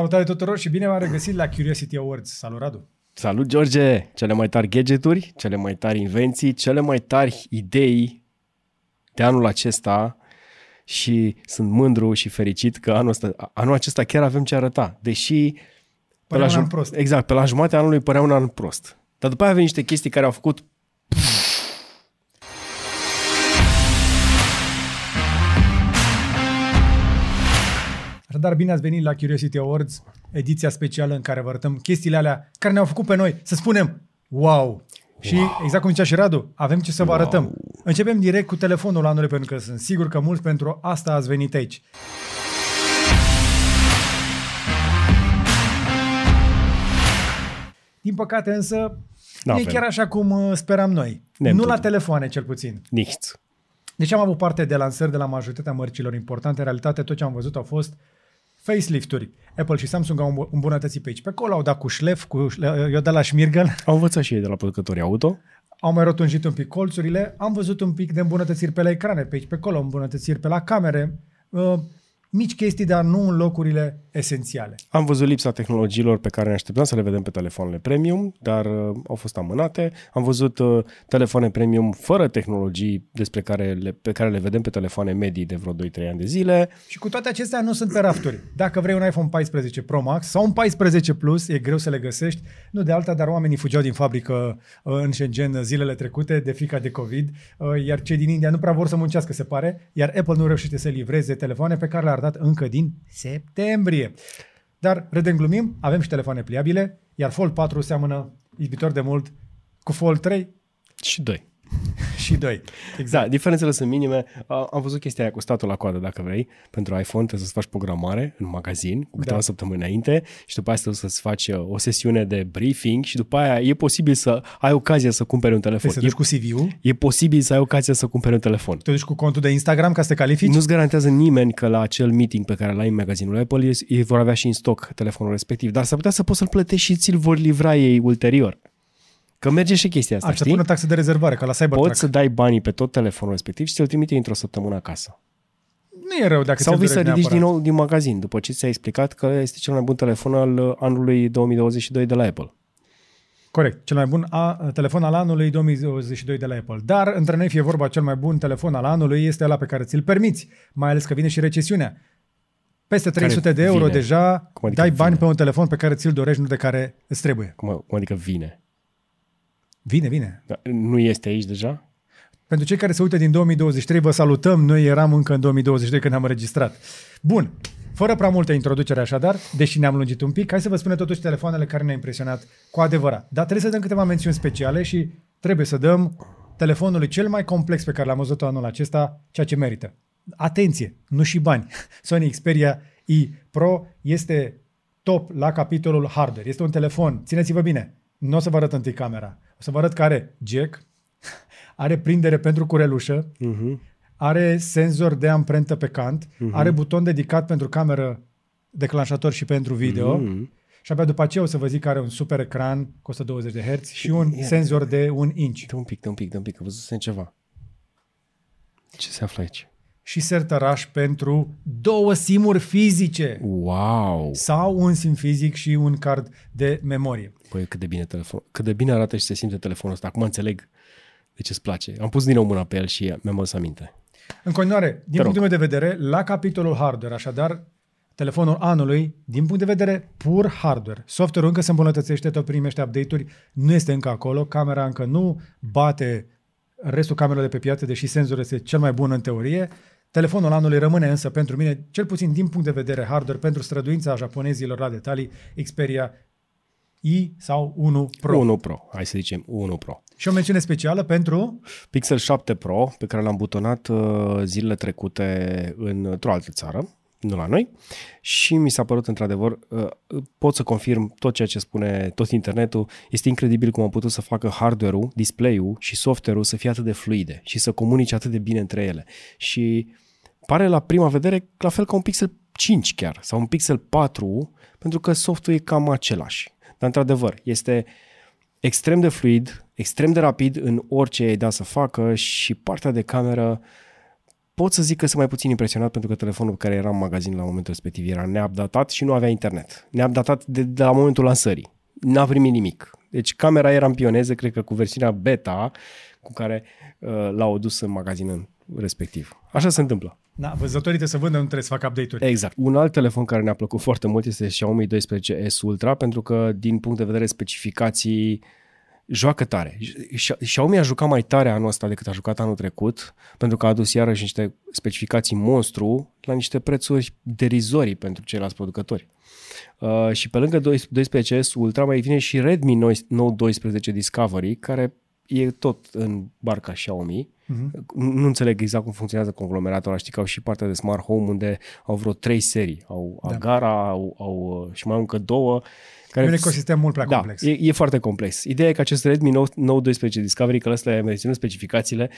Salutare tuturor și bine v-am regăsit la Curiosity Awards. Salut, Radu! Salut, George! Cele mai tari gadgeturi, cele mai tari invenții, cele mai tari idei de anul acesta și sunt mândru și fericit că anul, ăsta, anul acesta chiar avem ce arăta. Deși Părea pe la un an jum- prost. Exact, pe la jumătatea anului părea un an prost. Dar după aia avem niște chestii care au făcut Dar bine ați venit la Curiosity Awards, ediția specială în care vă arătăm chestiile alea care ne-au făcut pe noi să spunem wow! Și exact cum zicea și Radu, avem ce să vă arătăm. Începem direct cu telefonul anului pentru că sunt sigur că mulți pentru asta ați venit aici. Din păcate însă, nu e N-avem. chiar așa cum uh, speram noi. Ne-am nu la tot- telefoane cel puțin. nichts. Deci am avut parte de lansări de la majoritatea mărcilor importante. În realitate, tot ce am văzut au fost facelift-uri. Apple și Samsung au îmbunătățit pe aici. Pe acolo au dat cu șlef, cu șle- i-au dat la șmirgăl, Au învățat și ei de la producătorii auto. au mai rotunjit un pic colțurile, am văzut un pic de îmbunătățiri pe la ecrane, pe aici, pe acolo, îmbunătățiri pe la camere, uh, mici chestii, dar nu în locurile esențiale. Am văzut lipsa tehnologiilor pe care ne așteptam să le vedem pe telefoanele premium, dar uh, au fost amânate. Am văzut uh, telefoane premium fără tehnologii despre care le, pe care le vedem pe telefoane medii de vreo 2-3 ani de zile. Și cu toate acestea nu sunt pe rafturi. Dacă vrei un iPhone 14 Pro Max sau un 14 Plus, e greu să le găsești. Nu de alta, dar oamenii fugeau din fabrică uh, în Shenzhen zilele trecute de frica de COVID, uh, iar cei din India nu prea vor să muncească, se pare, iar Apple nu reușește să livreze telefoane pe care le-a arătat încă din septembrie. Dar, râdem glumim, avem și telefoane pliabile, iar Fold 4 seamănă iubitor de mult cu Fold 3 Și doi. Și 2. Exact, diferențele sunt minime. A- Am văzut chestia aia cu statul la coadă, dacă vrei, pentru iPhone trebuie să-ți faci programare în magazin cu câteva Da. săptămâni înainte și după aia trebuie să-ți faci uh, o sesiune de briefing și după aia e posibil să ai ocazia să cumperi un telefon. Trebuie să duci E, cu CV-ul, e posibil să ai ocazia să cumperi un telefon. te duci cu contul de Instagram ca să te califici. Nu-ți garantează nimeni că la acel meeting pe care l-ai în magazinul Apple, ei- ei vor avea și în stoc telefonul respectiv, dar s-ar putea să poți să-l plătești și ți-l vor livra ei ulterior. Că merge și chestia asta, Ar să știi? pună taxe de rezervare, ca la Cybertruck. Poți să dai banii pe tot telefonul respectiv și ți-l trimite într-o săptămână acasă. Nu e rău dacă Sau ți-l vii să dorești ridici din neapărat. nou din magazin, după ce ți-a explicat că este cel mai bun telefon al uh, anului 2022 de la Apple. Corect, cel mai bun a, telefon al anului 2022 de la Apple. Dar între noi fie vorba, cel mai bun telefon al anului este ăla pe care ți-l permiți, mai ales că vine și recesiunea. Peste 300 de euro vine? deja Cum adică dai bani vine? pe un telefon pe care ți-l dorești, nu de care îți trebuie. Cum, cum adică vine? Vine, vine. Da, Nu este aici deja? Pentru cei care se uită din 2023, vă salutăm. Noi eram încă în 2022 când am înregistrat. Bun. Fără prea multă introducere așadar, deși ne-am lungit un pic, hai să vă spunem totuși telefoanele care ne-au impresionat cu adevărat. Dar trebuie să dăm câteva mențiuni speciale și trebuie să dăm telefonului cel mai complex pe care l-am văzut anul acesta, ceea ce merită. Atenție, nu și bani. Sony Xperia E Pro este top la capitolul hardware. Este un telefon, țineți-vă bine, nu o să vă arăt întâi camera. O să vă arăt că are jack, are prindere pentru curelușă, Uh-huh. are senzor de amprentă pe cant, uh-huh. are buton dedicat pentru cameră, declanșator și pentru video. Mhm. Și abia după aceea o să vă zic că are un super ecran cu 120 de Hz și un Ia. senzor de un inch. Dă un pic, dă un pic, dă un pic, că văzusem ceva. Ce se află aici? Și sertăraș pentru două simuri fizice Wow! sau un sim fizic și un card de memorie. Păi cât de bine telefon, cât de bine arată și se simte telefonul ăsta. Acum înțeleg de ce îți place. Am pus din nou mâna pe el și mi-am adus aminte. În continuare, din Te punctul meu de vedere, la capitolul hardware, așadar, telefonul anului, din punct de vedere pur hardware, software-ul încă se îmbunătățește, tot primește update-uri, nu este încă acolo, camera încă nu bate restul camerelor de pe piață, deși senzorul este cel mai bun în teorie. Telefonul anului rămâne însă pentru mine, cel puțin din punct de vedere hardware, pentru străduința japonezilor la detalii, Xperia i sau 1 Pro. 1 Pro, hai să zicem 1 Pro. Și o mențiune specială pentru Pixel 7 Pro, pe care l-am butonat uh, zilele trecute în, într-o altă țară, nu la noi, și mi s-a părut într-adevăr, uh, pot să confirm tot ceea ce spune tot internetul, este incredibil cum am putut să facă hardware-ul, display-ul și software-ul să fie atât de fluide și să comunice atât de bine între ele. Și pare la prima vedere la fel ca un Pixel 5 chiar, sau un Pixel 4, pentru că softul e cam același. Dar într-adevăr, este extrem de fluid, extrem de rapid în orice ai da să facă și partea de cameră pot să zic că sunt mai puțin impresionat pentru că telefonul care era în magazin la momentul respectiv era neupdatat și nu avea internet. Neupdatat de, de la momentul lansării. N-a primit nimic. Deci camera era în pioneze, cred că cu versiunea beta cu care uh, l-au dus în magazin în respectiv. Așa se întâmplă. Da, văzătorii trebuie să vândă, nu trebuie să facă update-uri. Exact. Un alt telefon care ne-a plăcut foarte mult este Xiaomi 12S Ultra, pentru că din punct de vedere specificații joacă tare. Xiaomi a jucat mai tare anul ăsta decât a jucat anul trecut, pentru că a adus iarăși niște specificații monstru la niște prețuri derizorii pentru ceilalți producători. Uh, și pe lângă 12S Ultra mai vine și Redmi Note 12 Discovery, care e tot în barca Xiaomi. Uh-huh. Nu înțeleg exact cum funcționează conglomeratul ăla. Știi că au și partea de smart home unde au vreo trei serii. Au da. Agara au, au, uh, și mai au încă două. Care e un ecosistem mult prea da, complex. E, e foarte complex. Ideea e că acest Redmi Note, Note 12 Discovery, că ăsta le menționat specificațiile,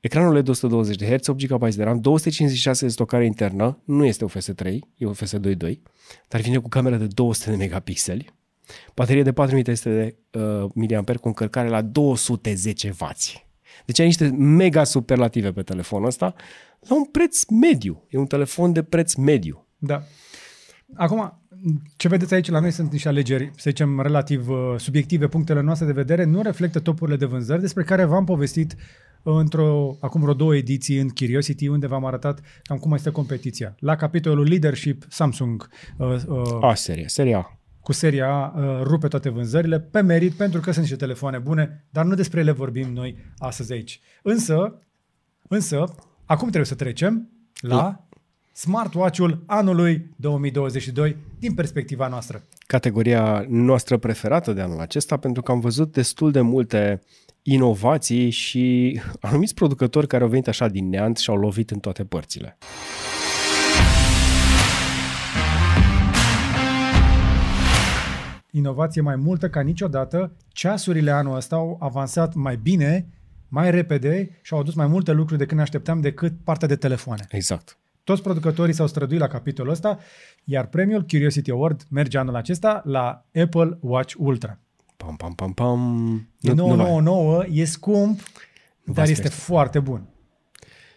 Ecranul LED 120 de Hz, 8 GB de RAM, 256 de stocare internă, nu este UFS 3, e UFS 2.2, dar vine cu cameră de 200 de megapixeli, baterie de 4300 de uh, mAh cu încărcare la 210W. Deci ai niște mega superlative pe telefonul ăsta la un preț mediu. E un telefon de preț mediu. Da. Acum, ce vedeți aici la noi sunt niște alegeri, să zicem, relativ uh, subiective, punctele noastre de vedere, nu reflectă topurile de vânzări despre care v-am povestit într-o, acum vreo două ediții în Curiosity, unde v-am arătat cam cum este competiția. La capitolul Leadership, Samsung. Uh, uh, A, serie, seria cu seria A uh, rupe toate vânzările pe merit, pentru că sunt niște telefoane bune, dar nu despre ele vorbim noi astăzi aici. Însă, însă, acum trebuie să trecem la smartwatch-ul anului 2022 din perspectiva noastră. Categoria noastră preferată de anul acesta, pentru că am văzut destul de multe inovații și anumiți producători care au venit așa din neant și au lovit în toate părțile. Inovație mai multă ca niciodată. Ceasurile anul ăsta au avansat mai bine, mai repede și au adus mai multe lucruri decât ne așteptam decât partea de telefoane. Exact. Toți producătorii s-au străduit la capitolul ăsta, iar premiul Curiosity Award merge anul acesta la Apple Watch Ultra. Pam, pam, pam, pam. E 999, e scump, nu dar este foarte bun.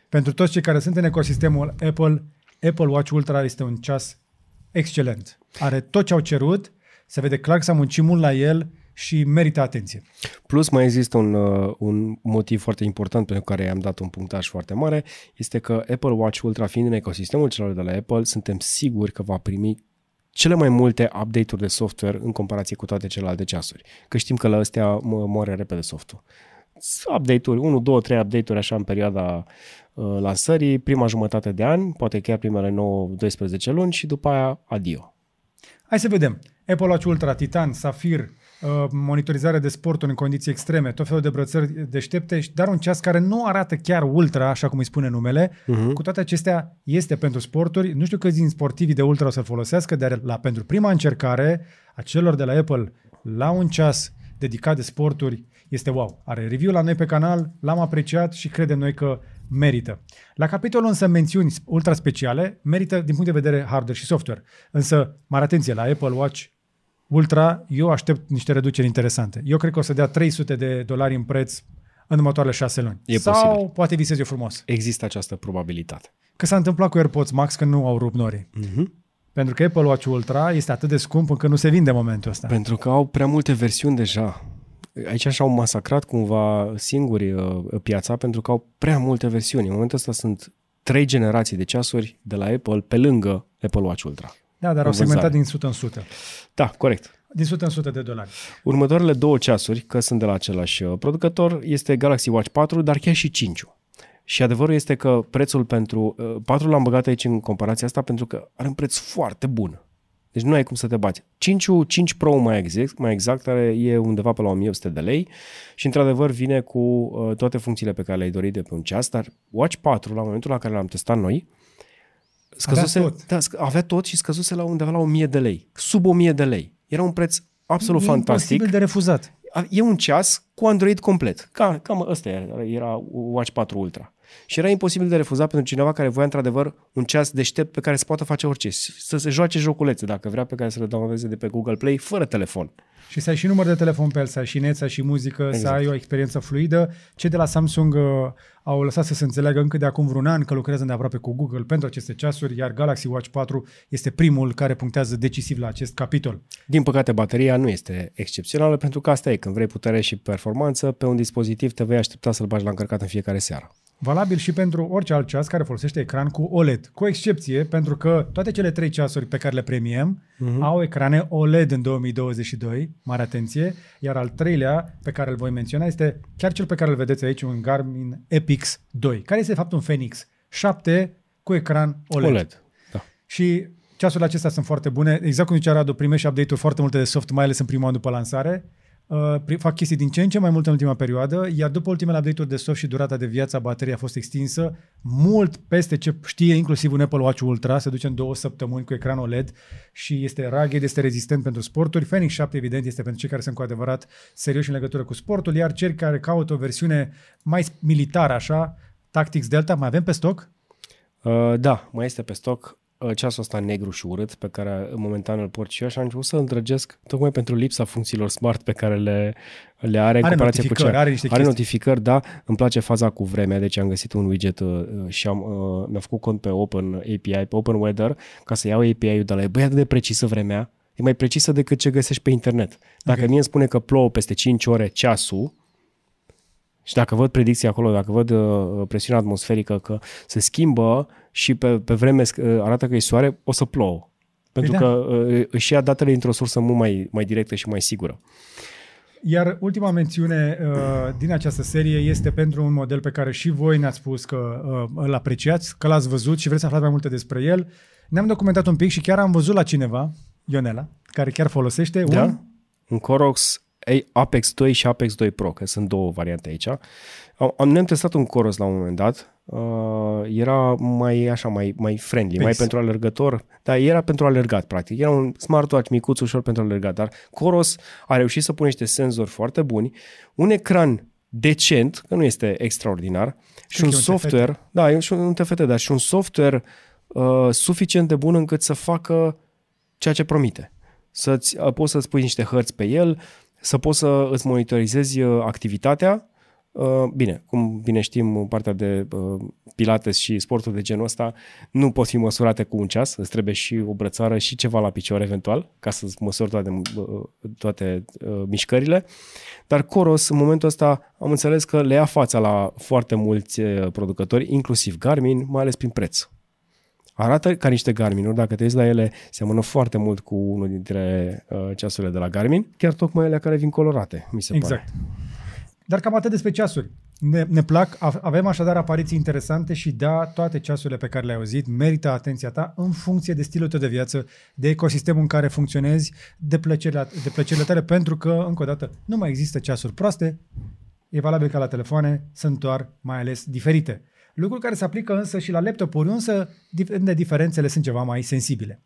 Pentru toți cei care sunt în ecosistemul Apple, Apple Watch Ultra este un ceas excelent. Are tot ce au cerut, se vede clar că s-a muncit mult la el și merită atenție. Plus mai există un, uh, un motiv foarte important pentru care am dat un punctaj foarte mare, este că Apple Watch Ultra fiind în ecosistemul celor de la Apple, suntem siguri că va primi cele mai multe update-uri de software în comparație cu toate celelalte ceasuri. Că știm că la astea moare repede softul. Update-uri, 1, 2, 3 update-uri așa în perioada uh, lansării, prima jumătate de an, poate chiar primele 9-12 luni și după aia adio. Hai să vedem. Apple Watch Ultra, Titan, Safir, uh, monitorizare de sporturi în condiții extreme, tot felul de brățări deștepte, dar un ceas care nu arată chiar ultra, așa cum îi spune numele. Uh-huh. Cu toate acestea, este pentru sporturi. Nu știu câți din sportivii de ultra o să folosească, dar la, pentru prima încercare a celor de la Apple la un ceas dedicat de sporturi este wow. Are review la noi pe canal, l-am apreciat și credem noi că merită. La capitolul însă mențiuni ultra speciale, merită din punct de vedere hardware și software. Însă, mare atenție, la Apple Watch Ultra, eu aștept niște reduceri interesante. Eu cred că o să dea 300 de dolari în preț în următoarele șase luni. E Sau posibil. poate visez eu frumos. Există această probabilitate. Că s-a întâmplat cu AirPods Max când nu au rupt norii. Uh-huh. Pentru că Apple Watch Ultra este atât de scump încât nu se vinde în momentul ăsta. Pentru că au prea multe versiuni deja aici așa au masacrat cumva singuri uh, piața pentru că au prea multe versiuni. În momentul ăsta sunt trei generații de ceasuri de la Apple pe lângă Apple Watch Ultra. Da, dar au segmentat din 100 în 100. Da, corect. Din 100 în 100 de dolari. Următoarele două ceasuri, că sunt de la același uh, producător, este Galaxy Watch 4, dar chiar și 5 și adevărul este că prețul pentru... 4 uh, l-am băgat aici în comparația asta pentru că are un preț foarte bun. Deci nu ai cum să te bați. 5 5 Pro mai exact, mai exact are, e undeva pe la 1100 de lei și într-adevăr vine cu uh, toate funcțiile pe care le-ai dorit de pe un ceas, dar Watch 4 la momentul la care l-am testat noi scăzuse, avea tot. Da, avea tot și scăzuse la undeva la 1000 de lei. Sub 1000 de lei. Era un preț absolut e fantastic. de refuzat. E un ceas cu Android complet. Cam, cam ăsta era, era Watch 4 Ultra. Și era imposibil de refuzat pentru cineva care voia într-adevăr un ceas deștept pe care să poată face orice, să se joace joculețe, dacă vrea, pe care să le downloadeze de pe Google Play, fără telefon. Și să ai și număr de telefon pe el, să ai și net, să ai și muzică, exact. să ai o experiență fluidă. Cei de la Samsung uh, au lăsat să se înțeleagă încă de acum vreun an că lucrează de aproape cu Google pentru aceste ceasuri, iar Galaxy Watch 4 este primul care punctează decisiv la acest capitol. Din păcate, bateria nu este excepțională pentru că asta e, când vrei putere și performanță, pe un dispozitiv te vei aștepta să-l bagi la încărcat în fiecare seară. Valabil și pentru orice alt ceas care folosește ecran cu OLED, cu excepție pentru că toate cele trei ceasuri pe care le premiem uh-huh. au ecrane OLED în 2022, mare atenție, iar al treilea pe care îl voi menționa este chiar cel pe care îl vedeți aici, un Garmin Epix 2, care este de fapt un Fenix 7 cu ecran OLED. OLED. Da. Și ceasurile acestea sunt foarte bune, exact cum zicea Radu, primești update-uri foarte multe de soft, mai ales în primul an după lansare uh, fac chestii din ce în ce mai multe în ultima perioadă, iar după ultimele update-uri de soft și durata de viață a bateriei a fost extinsă mult peste ce știe inclusiv un Apple Watch Ultra, se duce în două săptămâni cu ecran OLED și este rugged, este rezistent pentru sporturi. Fenix 7 evident este pentru cei care sunt cu adevărat serioși în legătură cu sportul, iar cei care caută o versiune mai militară așa, Tactics Delta, mai avem pe stoc? Uh, da, mai este pe stoc. Uh, ceasul ăsta negru și urât pe care momentan îl port și eu și am început să îl îndrăgesc tocmai pentru lipsa funcțiilor smart pe care le, le are în are comparație cu ce are, niște are notificări, da, îmi place faza cu vremea, deci am găsit un widget uh, și am, uh, mi-a făcut cont pe Open API, pe Open Weather, ca să iau API-ul de la ei. Băi, atât de precisă vremea, e mai precisă decât ce găsești pe internet. Dacă okay. mie îmi spune că plouă peste 5 ore ceasul, și dacă văd predicții acolo, dacă văd uh, presiunea atmosferică că se schimbă și pe, pe vreme uh, arată că e soare, o să plouă. Pentru păi da. că uh, își ia datele dintr-o sursă mult mai, mai directă și mai sigură. Iar ultima mențiune uh, din această serie este pentru un model pe care și voi ne-ați spus că uh, îl apreciați, că l-ați văzut și vreți să aflați mai multe despre el. Ne-am documentat un pic și chiar am văzut la cineva, Ionela, care chiar folosește da? un... Un Corox Apex 2 și Apex 2 Pro, că sunt două variante aici. Am, ne-am testat un Coros la un moment dat. Uh, era mai așa, mai, mai friendly, Pace. mai pentru alergător. Da, era pentru alergat, practic. Era un smartwatch micuț, ușor pentru alergat. Dar Coros a reușit să pune niște senzori foarte buni, un ecran decent, că nu este extraordinar, și un, un software, TFT. da, e și un TFT, dar și un software uh, suficient de bun încât să facă ceea ce promite. Să-ți, uh, poți să-ți pui niște hărți pe el, să poți să îți monitorizezi uh, activitatea. Uh, bine, cum bine știm, partea de uh, pilates și sportul de genul ăsta nu pot fi măsurate cu un ceas, îți trebuie și o brățară și ceva la picior eventual, ca să-ți măsori toate, toate mișcările. Dar Coros, în momentul ăsta, am înțeles că le ia fața la foarte mulți producători, inclusiv Garmin, mai ales prin preț arată ca niște Garmin-uri, dacă te uiți la ele, seamănă foarte mult cu unul dintre uh, ceasurile de la Garmin, chiar tocmai ele care vin colorate, mi se exact. pare. Dar cam atât despre ceasuri. Ne, ne plac, avem așadar apariții interesante și da, toate ceasurile pe care le-ai auzit merită atenția ta în funcție de stilul tău de viață, de ecosistemul în care funcționezi, de plăcerile, de plăcerile tale, pentru că, încă o dată, nu mai există ceasuri proaste, e valabil ca la telefoane, sunt doar mai ales diferite. Lucruri care se aplică însă și la laptopuri, însă de diferențele sunt ceva mai sensibile.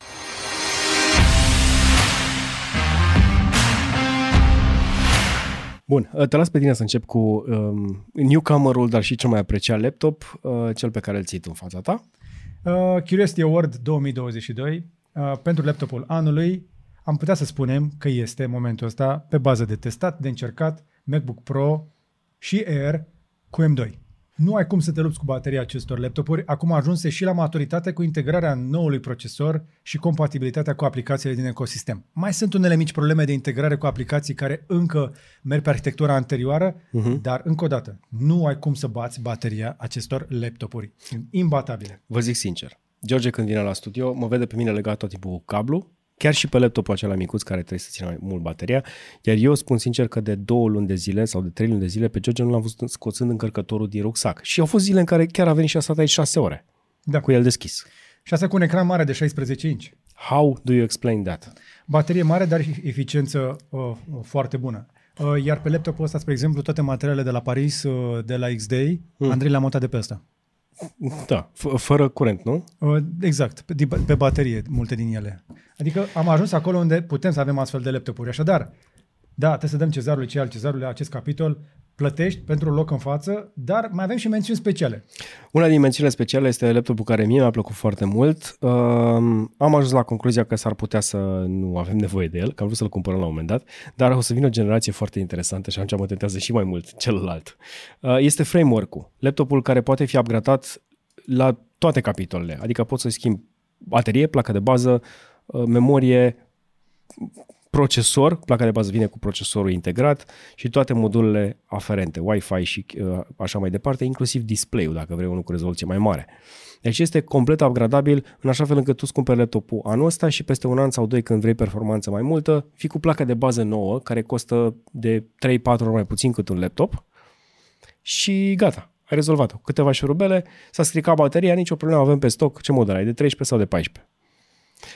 Bun, te las pe tine să încep cu um, newcomer-ul, dar și cel mai apreciat laptop, uh, cel pe care îl ții tu în fața ta. Uh, Curiosity Award 2022 uh, pentru laptopul anului. Am putea să spunem că este în momentul ăsta pe bază de testat, de încercat, MacBook Pro și Air cu M2. Nu ai cum să te lupți cu bateria acestor laptopuri. Acum ajunse și la maturitate cu integrarea noului procesor și compatibilitatea cu aplicațiile din ecosistem. Mai sunt unele mici probleme de integrare cu aplicații care încă merg pe arhitectura anterioară, uh-huh. dar încă o dată, nu ai cum să bați bateria acestor laptopuri. Sunt imbatabile. Vă zic sincer, George când vine la studio mă vede pe mine legat tot timpul cu cablu chiar și pe laptopul acela micuț care trebuie să țină mai mult bateria, iar eu spun sincer că de două luni de zile sau de trei luni de zile pe George nu l-am văzut scoțând încărcătorul din rucsac. Și au fost zile în care chiar a venit și a stat aici șase ore da. cu el deschis. Și asta cu un ecran mare de 16 inch. How do you explain that? Baterie mare, dar eficiență uh, foarte bună. Uh, iar pe laptopul ăsta, spre exemplu, toate materialele de la Paris, uh, de la X-Day, hmm. Andrei le-a montat de pe ăsta. Da, f- fără curent, nu? Uh, exact, pe, pe baterie, multe din ele. Adică am ajuns acolo unde putem să avem astfel de laptopuri. Așadar, da, trebuie să dăm cezarului ce al cezarului acest capitol. Plătești pentru loc în față, dar mai avem și mențiuni speciale. Una din mențiunile speciale este laptopul care mie mi-a plăcut foarte mult. Um, am ajuns la concluzia că s-ar putea să nu avem nevoie de el, că am vrut să-l cumpărăm la un moment dat, dar o să vină o generație foarte interesantă și atunci mă tentează și mai mult celălalt. Uh, este framework-ul, laptopul care poate fi upgradat la toate capitolele, adică poți să schimbi baterie, placă de bază, uh, memorie, procesor, placa de bază vine cu procesorul integrat și toate modulele aferente, Wi-Fi și uh, așa mai departe, inclusiv display-ul dacă vrei unul cu rezoluție mai mare. Deci este complet upgradabil în așa fel încât tu îți cumperi laptopul anul ăsta și peste un an sau doi când vrei performanță mai multă, fii cu placa de bază nouă care costă de 3-4 ori mai puțin cât un laptop și gata, ai rezolvat-o. Câteva șurubele, s-a stricat bateria, nicio problemă, avem pe stoc. Ce model ai, de 13 sau de 14?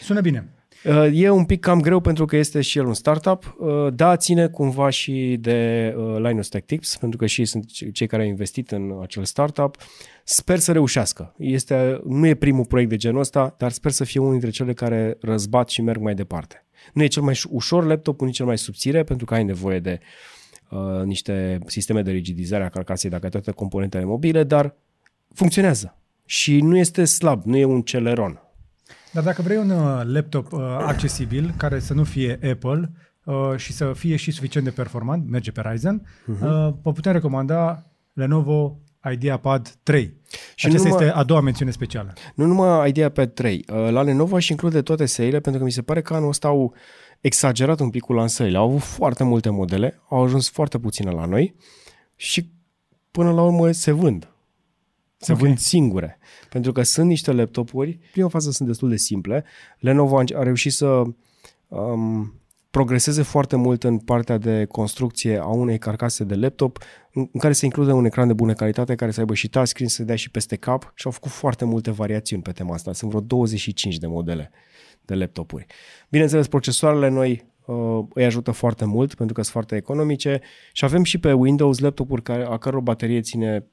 Sună bine. Uh, e un pic cam greu pentru că este și el un startup. Uh, da, ține cumva și de uh, Linus Tech Tips, pentru că și sunt cei care au investit în acel startup. Sper să reușească. Este, nu e primul proiect de genul ăsta, dar sper să fie unul dintre cele care răzbat și merg mai departe. Nu e cel mai ușor laptop, nici cel mai subțire, pentru că ai nevoie de uh, niște sisteme de rigidizare a carcasei dacă ai toate componentele mobile, dar funcționează. Și nu este slab, nu e un celeron dar dacă vrei un uh, laptop uh, accesibil, care să nu fie Apple uh, și să fie și suficient de performant, merge pe Ryzen, uh-huh. uh, vă putem recomanda Lenovo IdeaPad 3. Și Aceasta numai, este a doua mențiune specială. Nu numai IdeaPad 3. Uh, la Lenovo și include toate seriile, pentru că mi se pare că anul ăsta au exagerat un pic cu lansările. Au avut foarte multe modele, au ajuns foarte puține la noi și până la urmă se vând. Se okay. vând singure. Pentru că sunt niște laptopuri, prima fază sunt destul de simple. Lenovo a reușit să um, progreseze foarte mult în partea de construcție a unei carcase de laptop în care se include un ecran de bună calitate care să aibă și touchscreen, să dea și peste cap și au făcut foarte multe variațiuni pe tema asta. Sunt vreo 25 de modele de laptopuri. Bineînțeles, procesoarele noi uh, îi ajută foarte mult pentru că sunt foarte economice și avem și pe Windows laptopuri care, a căror baterie ține 16-18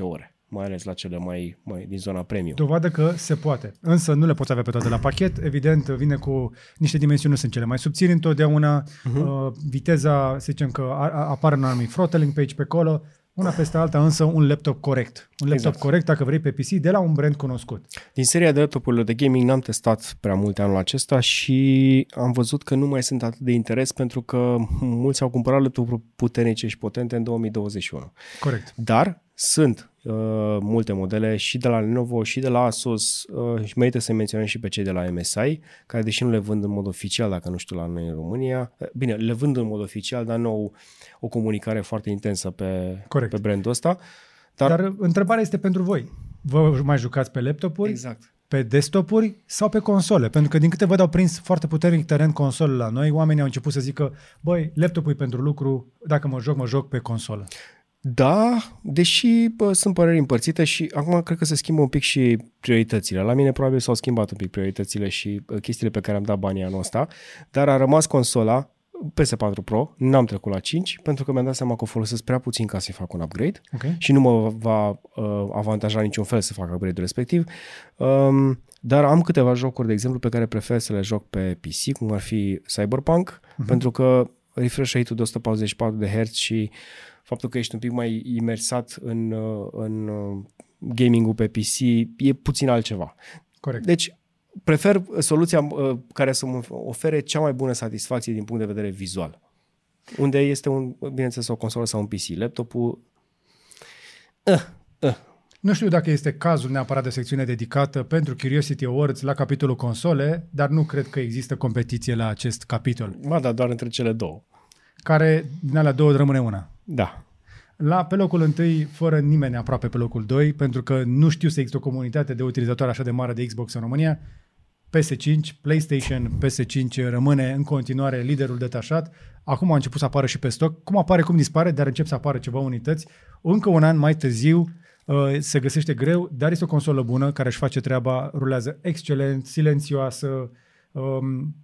ore mai ales la cele mai, mai din zona premium. Dovadă că se poate. Însă nu le poți avea pe toate la pachet. Evident, vine cu niște dimensiuni, nu sunt cele mai subțiri întotdeauna. Uh-huh. Uh, viteza, să zicem că apare un anumit throttling pe aici, pe acolo. Una peste alta, însă un laptop corect. Un laptop exact. corect, dacă vrei, pe PC, de la un brand cunoscut. Din seria de laptopurile de gaming n-am testat prea multe anul acesta și am văzut că nu mai sunt atât de interes pentru că mulți au cumpărat laptopuri puternice și potente în 2021. Corect. Dar sunt uh, multe modele și de la Lenovo și de la Asus uh, și merită să menționăm și pe cei de la MSI, care deși nu le vând în mod oficial, dacă nu știu la noi în România, uh, bine, le vând în mod oficial, dar nu au o comunicare foarte intensă pe, Corect. pe brandul ăsta. Dar, dar întrebarea este pentru voi. Vă mai jucați pe laptopuri? Exact pe desktopuri sau pe console. Pentru că din câte văd au prins foarte puternic teren console la noi, oamenii au început să zică, băi, laptopul e pentru lucru, dacă mă joc, mă joc pe consolă. Da, deși bă, sunt păreri împărțite și acum cred că se schimbă un pic și prioritățile. La mine probabil s-au schimbat un pic prioritățile și chestiile pe care am dat banii anul ăsta, dar a rămas consola PS4 Pro, n-am trecut la 5 pentru că mi-am dat seama că o folosesc prea puțin ca să fac un upgrade okay. și nu mă va uh, avantaja niciun fel să fac upgrade-ul respectiv. Um, dar am câteva jocuri, de exemplu, pe care prefer să le joc pe PC, cum ar fi Cyberpunk, uh-huh. pentru că refresh rate-ul de 144 de Hz și faptul că ești un pic mai imersat în, uh, în uh, gaming-ul pe PC e puțin altceva. Corect. Deci prefer soluția uh, care să mă ofere cea mai bună satisfacție din punct de vedere vizual. Unde este, un, bineînțeles, o consolă sau un PC. Laptopul... Uh, uh. Nu știu dacă este cazul neapărat de secțiune dedicată pentru Curiosity Awards la capitolul console, dar nu cred că există competiție la acest capitol. Ba da, doar între cele două. Care din alea două rămâne una. Da. La, pe locul întâi, fără nimeni aproape pe locul 2, pentru că nu știu să există o comunitate de utilizatori așa de mare de Xbox în România. PS5, PlayStation, PS5 rămâne în continuare liderul detașat. Acum a început să apară și pe stoc. Cum apare, cum dispare, dar încep să apară ceva unități. Încă un an mai târziu uh, se găsește greu, dar este o consolă bună care își face treaba, rulează excelent, silențioasă. Um,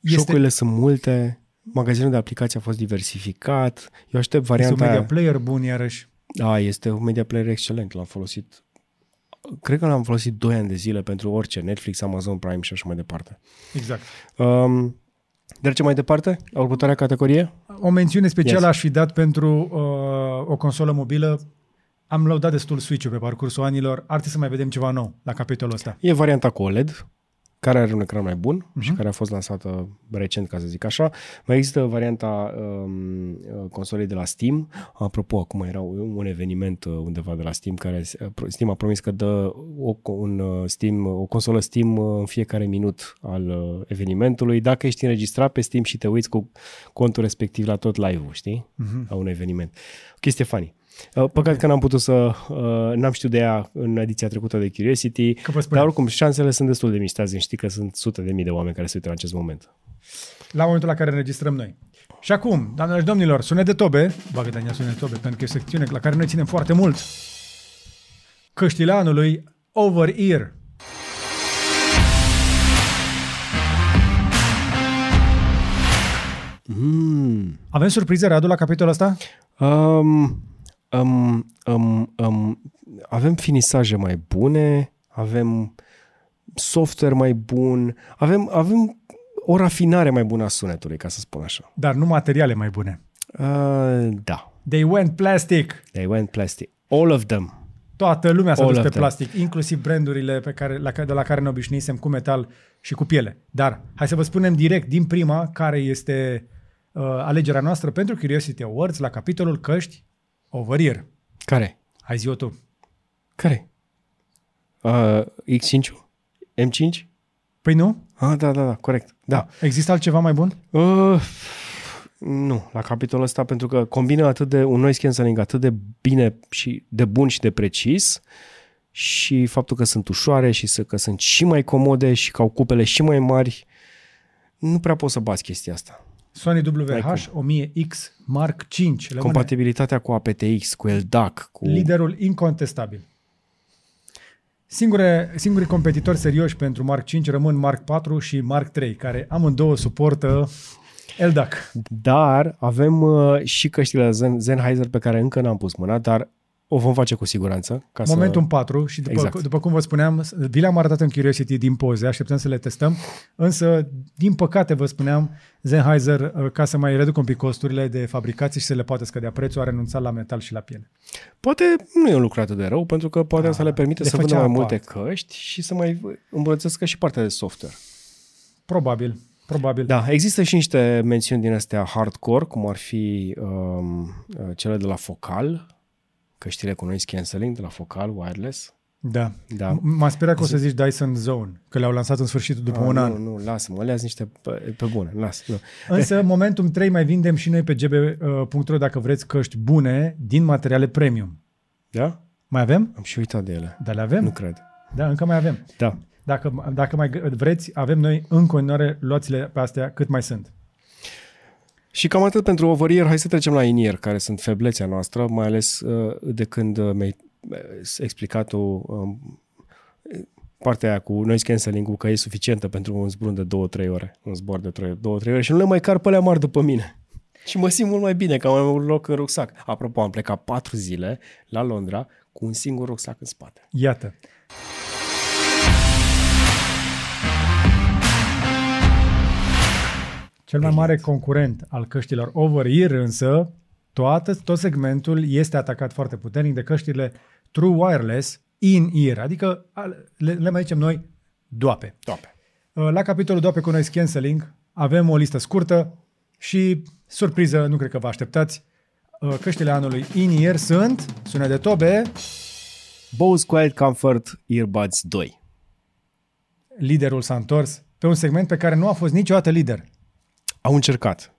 este... Șocurile sunt multe magazinul de aplicații a fost diversificat. Eu aștept varianta Este un media player bun iarăși. Da, este un media player excelent. L-am folosit cred că l-am folosit 2 ani de zile pentru orice, Netflix, Amazon Prime și așa mai departe. Exact. Um, Trecem mai departe, la următoarea categorie. O mențiune specială Yes. aș fi dat pentru uh, o consolă mobilă. Am lăudat destul Switch-ul pe parcursul anilor. Ar trebui să mai vedem ceva nou la capitolul ăsta. E varianta cu OLED, care are un ecran mai bun Mhm. uh-huh. și care a fost lansată recent, ca să zic așa. Mai există varianta um, uh, consolei de la Steam. Apropo, acum era un eveniment uh, undeva de la Steam care uh, Steam a promis că dă o, un, uh, Steam, o consolă Steam uh, în fiecare minut al uh, evenimentului. Dacă ești înregistrat pe Steam și te uiți cu contul respectiv la tot live-ul, știi? Mhm. Uh-huh. La un eveniment. O chestie funny. Uh, Păcat că n-am putut să, uh, n-am știut de ea în ediția trecută de Curiosity, Că vă spuneam. dar oricum șansele sunt destul de mici, stați știi că sunt sute de mii de oameni care se uită în acest moment. La momentul la care înregistrăm noi. Și acum, doamnelor și domnilor, sunet de tobe. Bagă Daniel sunet de tobe, pentru că e o secțiune la care noi ținem foarte mult. Căștile anului Over Ear. Mm. Avem surprize, Radu, la capitolul ăsta? Um, um, um, um, avem finisaje mai bune, avem software mai bun, avem, avem o rafinare mai bună a sunetului, ca să spun așa. Dar nu materiale mai bune. Uh, da, They went plastic. they went plastic. All of them. Toată lumea s-a All dus of pe them. plastic, inclusiv brandurile pe care, la, de la care ne obișnuisem cu metal și cu piele. Dar hai să vă spunem direct din prima care este uh, alegerea noastră pentru Curiosity Awards la capitolul căști over ear. Care? Hai zi-o tu. Care? Uh, X5? M5? Păi nu? Ah, da, da, da, corect. Da. Există altceva mai bun? Uh, nu, la capitolul ăsta, pentru că combină atât de un noise cancelling atât de bine și de bun și de precis și faptul că sunt ușoare și să, că sunt și mai comode și că au cupele și mai mari, nu prea poți să bați chestia asta. Sony N-ai WH-1000X Mark V. Rămâne Compatibilitatea cu aptX, cu LDAC, cu... liderul incontestabil. Singure, singurii competitori serioși pentru Mark V rămân Mark 4 și Mark 3, care amândouă suportă LDAC. Dar avem uh, și căștile Zen, Sennheiser pe care încă n-am pus mâna, dar o vom face cu siguranță. Ca Momentul să... 4 și după, Exact. după cum vă spuneam, vi le-am arătat în Curiosity din poze, așteptăm să le testăm, însă, din păcate, vă spuneam, Sennheiser, uh, ca să mai reducă un pic costurile de fabricație și să le poată scădea prețul, a renunțat la metal și la piele. Poate nu e un lucru atât de rău, pentru că poate Ah, asta le permite le să vândă făcea mai multe apart. căști și să mai îmbunătățească și partea de software. Probabil, probabil. Da, există și niște mențiuni din astea hardcore, cum ar fi um, cele de la Focal, căștile cu noise cancelling de la Focal, wireless. Da. Da. M- M-a speriat că o să zici Dyson Zone, că le-au lansat în sfârșit după Ah, un nu, an. Nu, lasă-mă, le niște pe, pe bune, lasă. Nu. Însă, Momentum 3 mai vindem și noi pe gb.ro dacă vreți căști bune din materiale premium. Da? Mai avem? Am și uitat de ele. Da, le avem? Nu cred. Da, încă mai avem. Da. Dacă, dacă mai g- vreți, avem noi în continuare, luați-le pe astea cât mai sunt. Și cam atât pentru over Hai să trecem la in care sunt feblețea noastră, mai ales uh, de când uh, mi-ai uh, explicat o um, partea aia cu noise cancelling-ul că e suficientă pentru un zbun de 2-3 ore, un zbor de 2-3 ore și nu le mai car pe alea mari după mine. Și mă simt mult mai bine, că am mai mult loc în rucsac. Apropo, am plecat 4 zile la Londra cu un singur rucsac în spate. Iată. Cel mai mare concurent al căștilor over-ear însă, toată, tot segmentul este atacat foarte puternic de căștile True Wireless in-ear, adică al- le, le mai zicem noi doape. Tope. Uh, La capitolul doape cu noise cancelling avem o listă scurtă și, surpriză, nu cred că vă așteptați, uh, căștile anului in-ear sunt, sună de tobe, Bose Quiet Comfort Earbuds 2. liderul s-a întors pe un segment pe care nu a fost niciodată lider. Au încercat.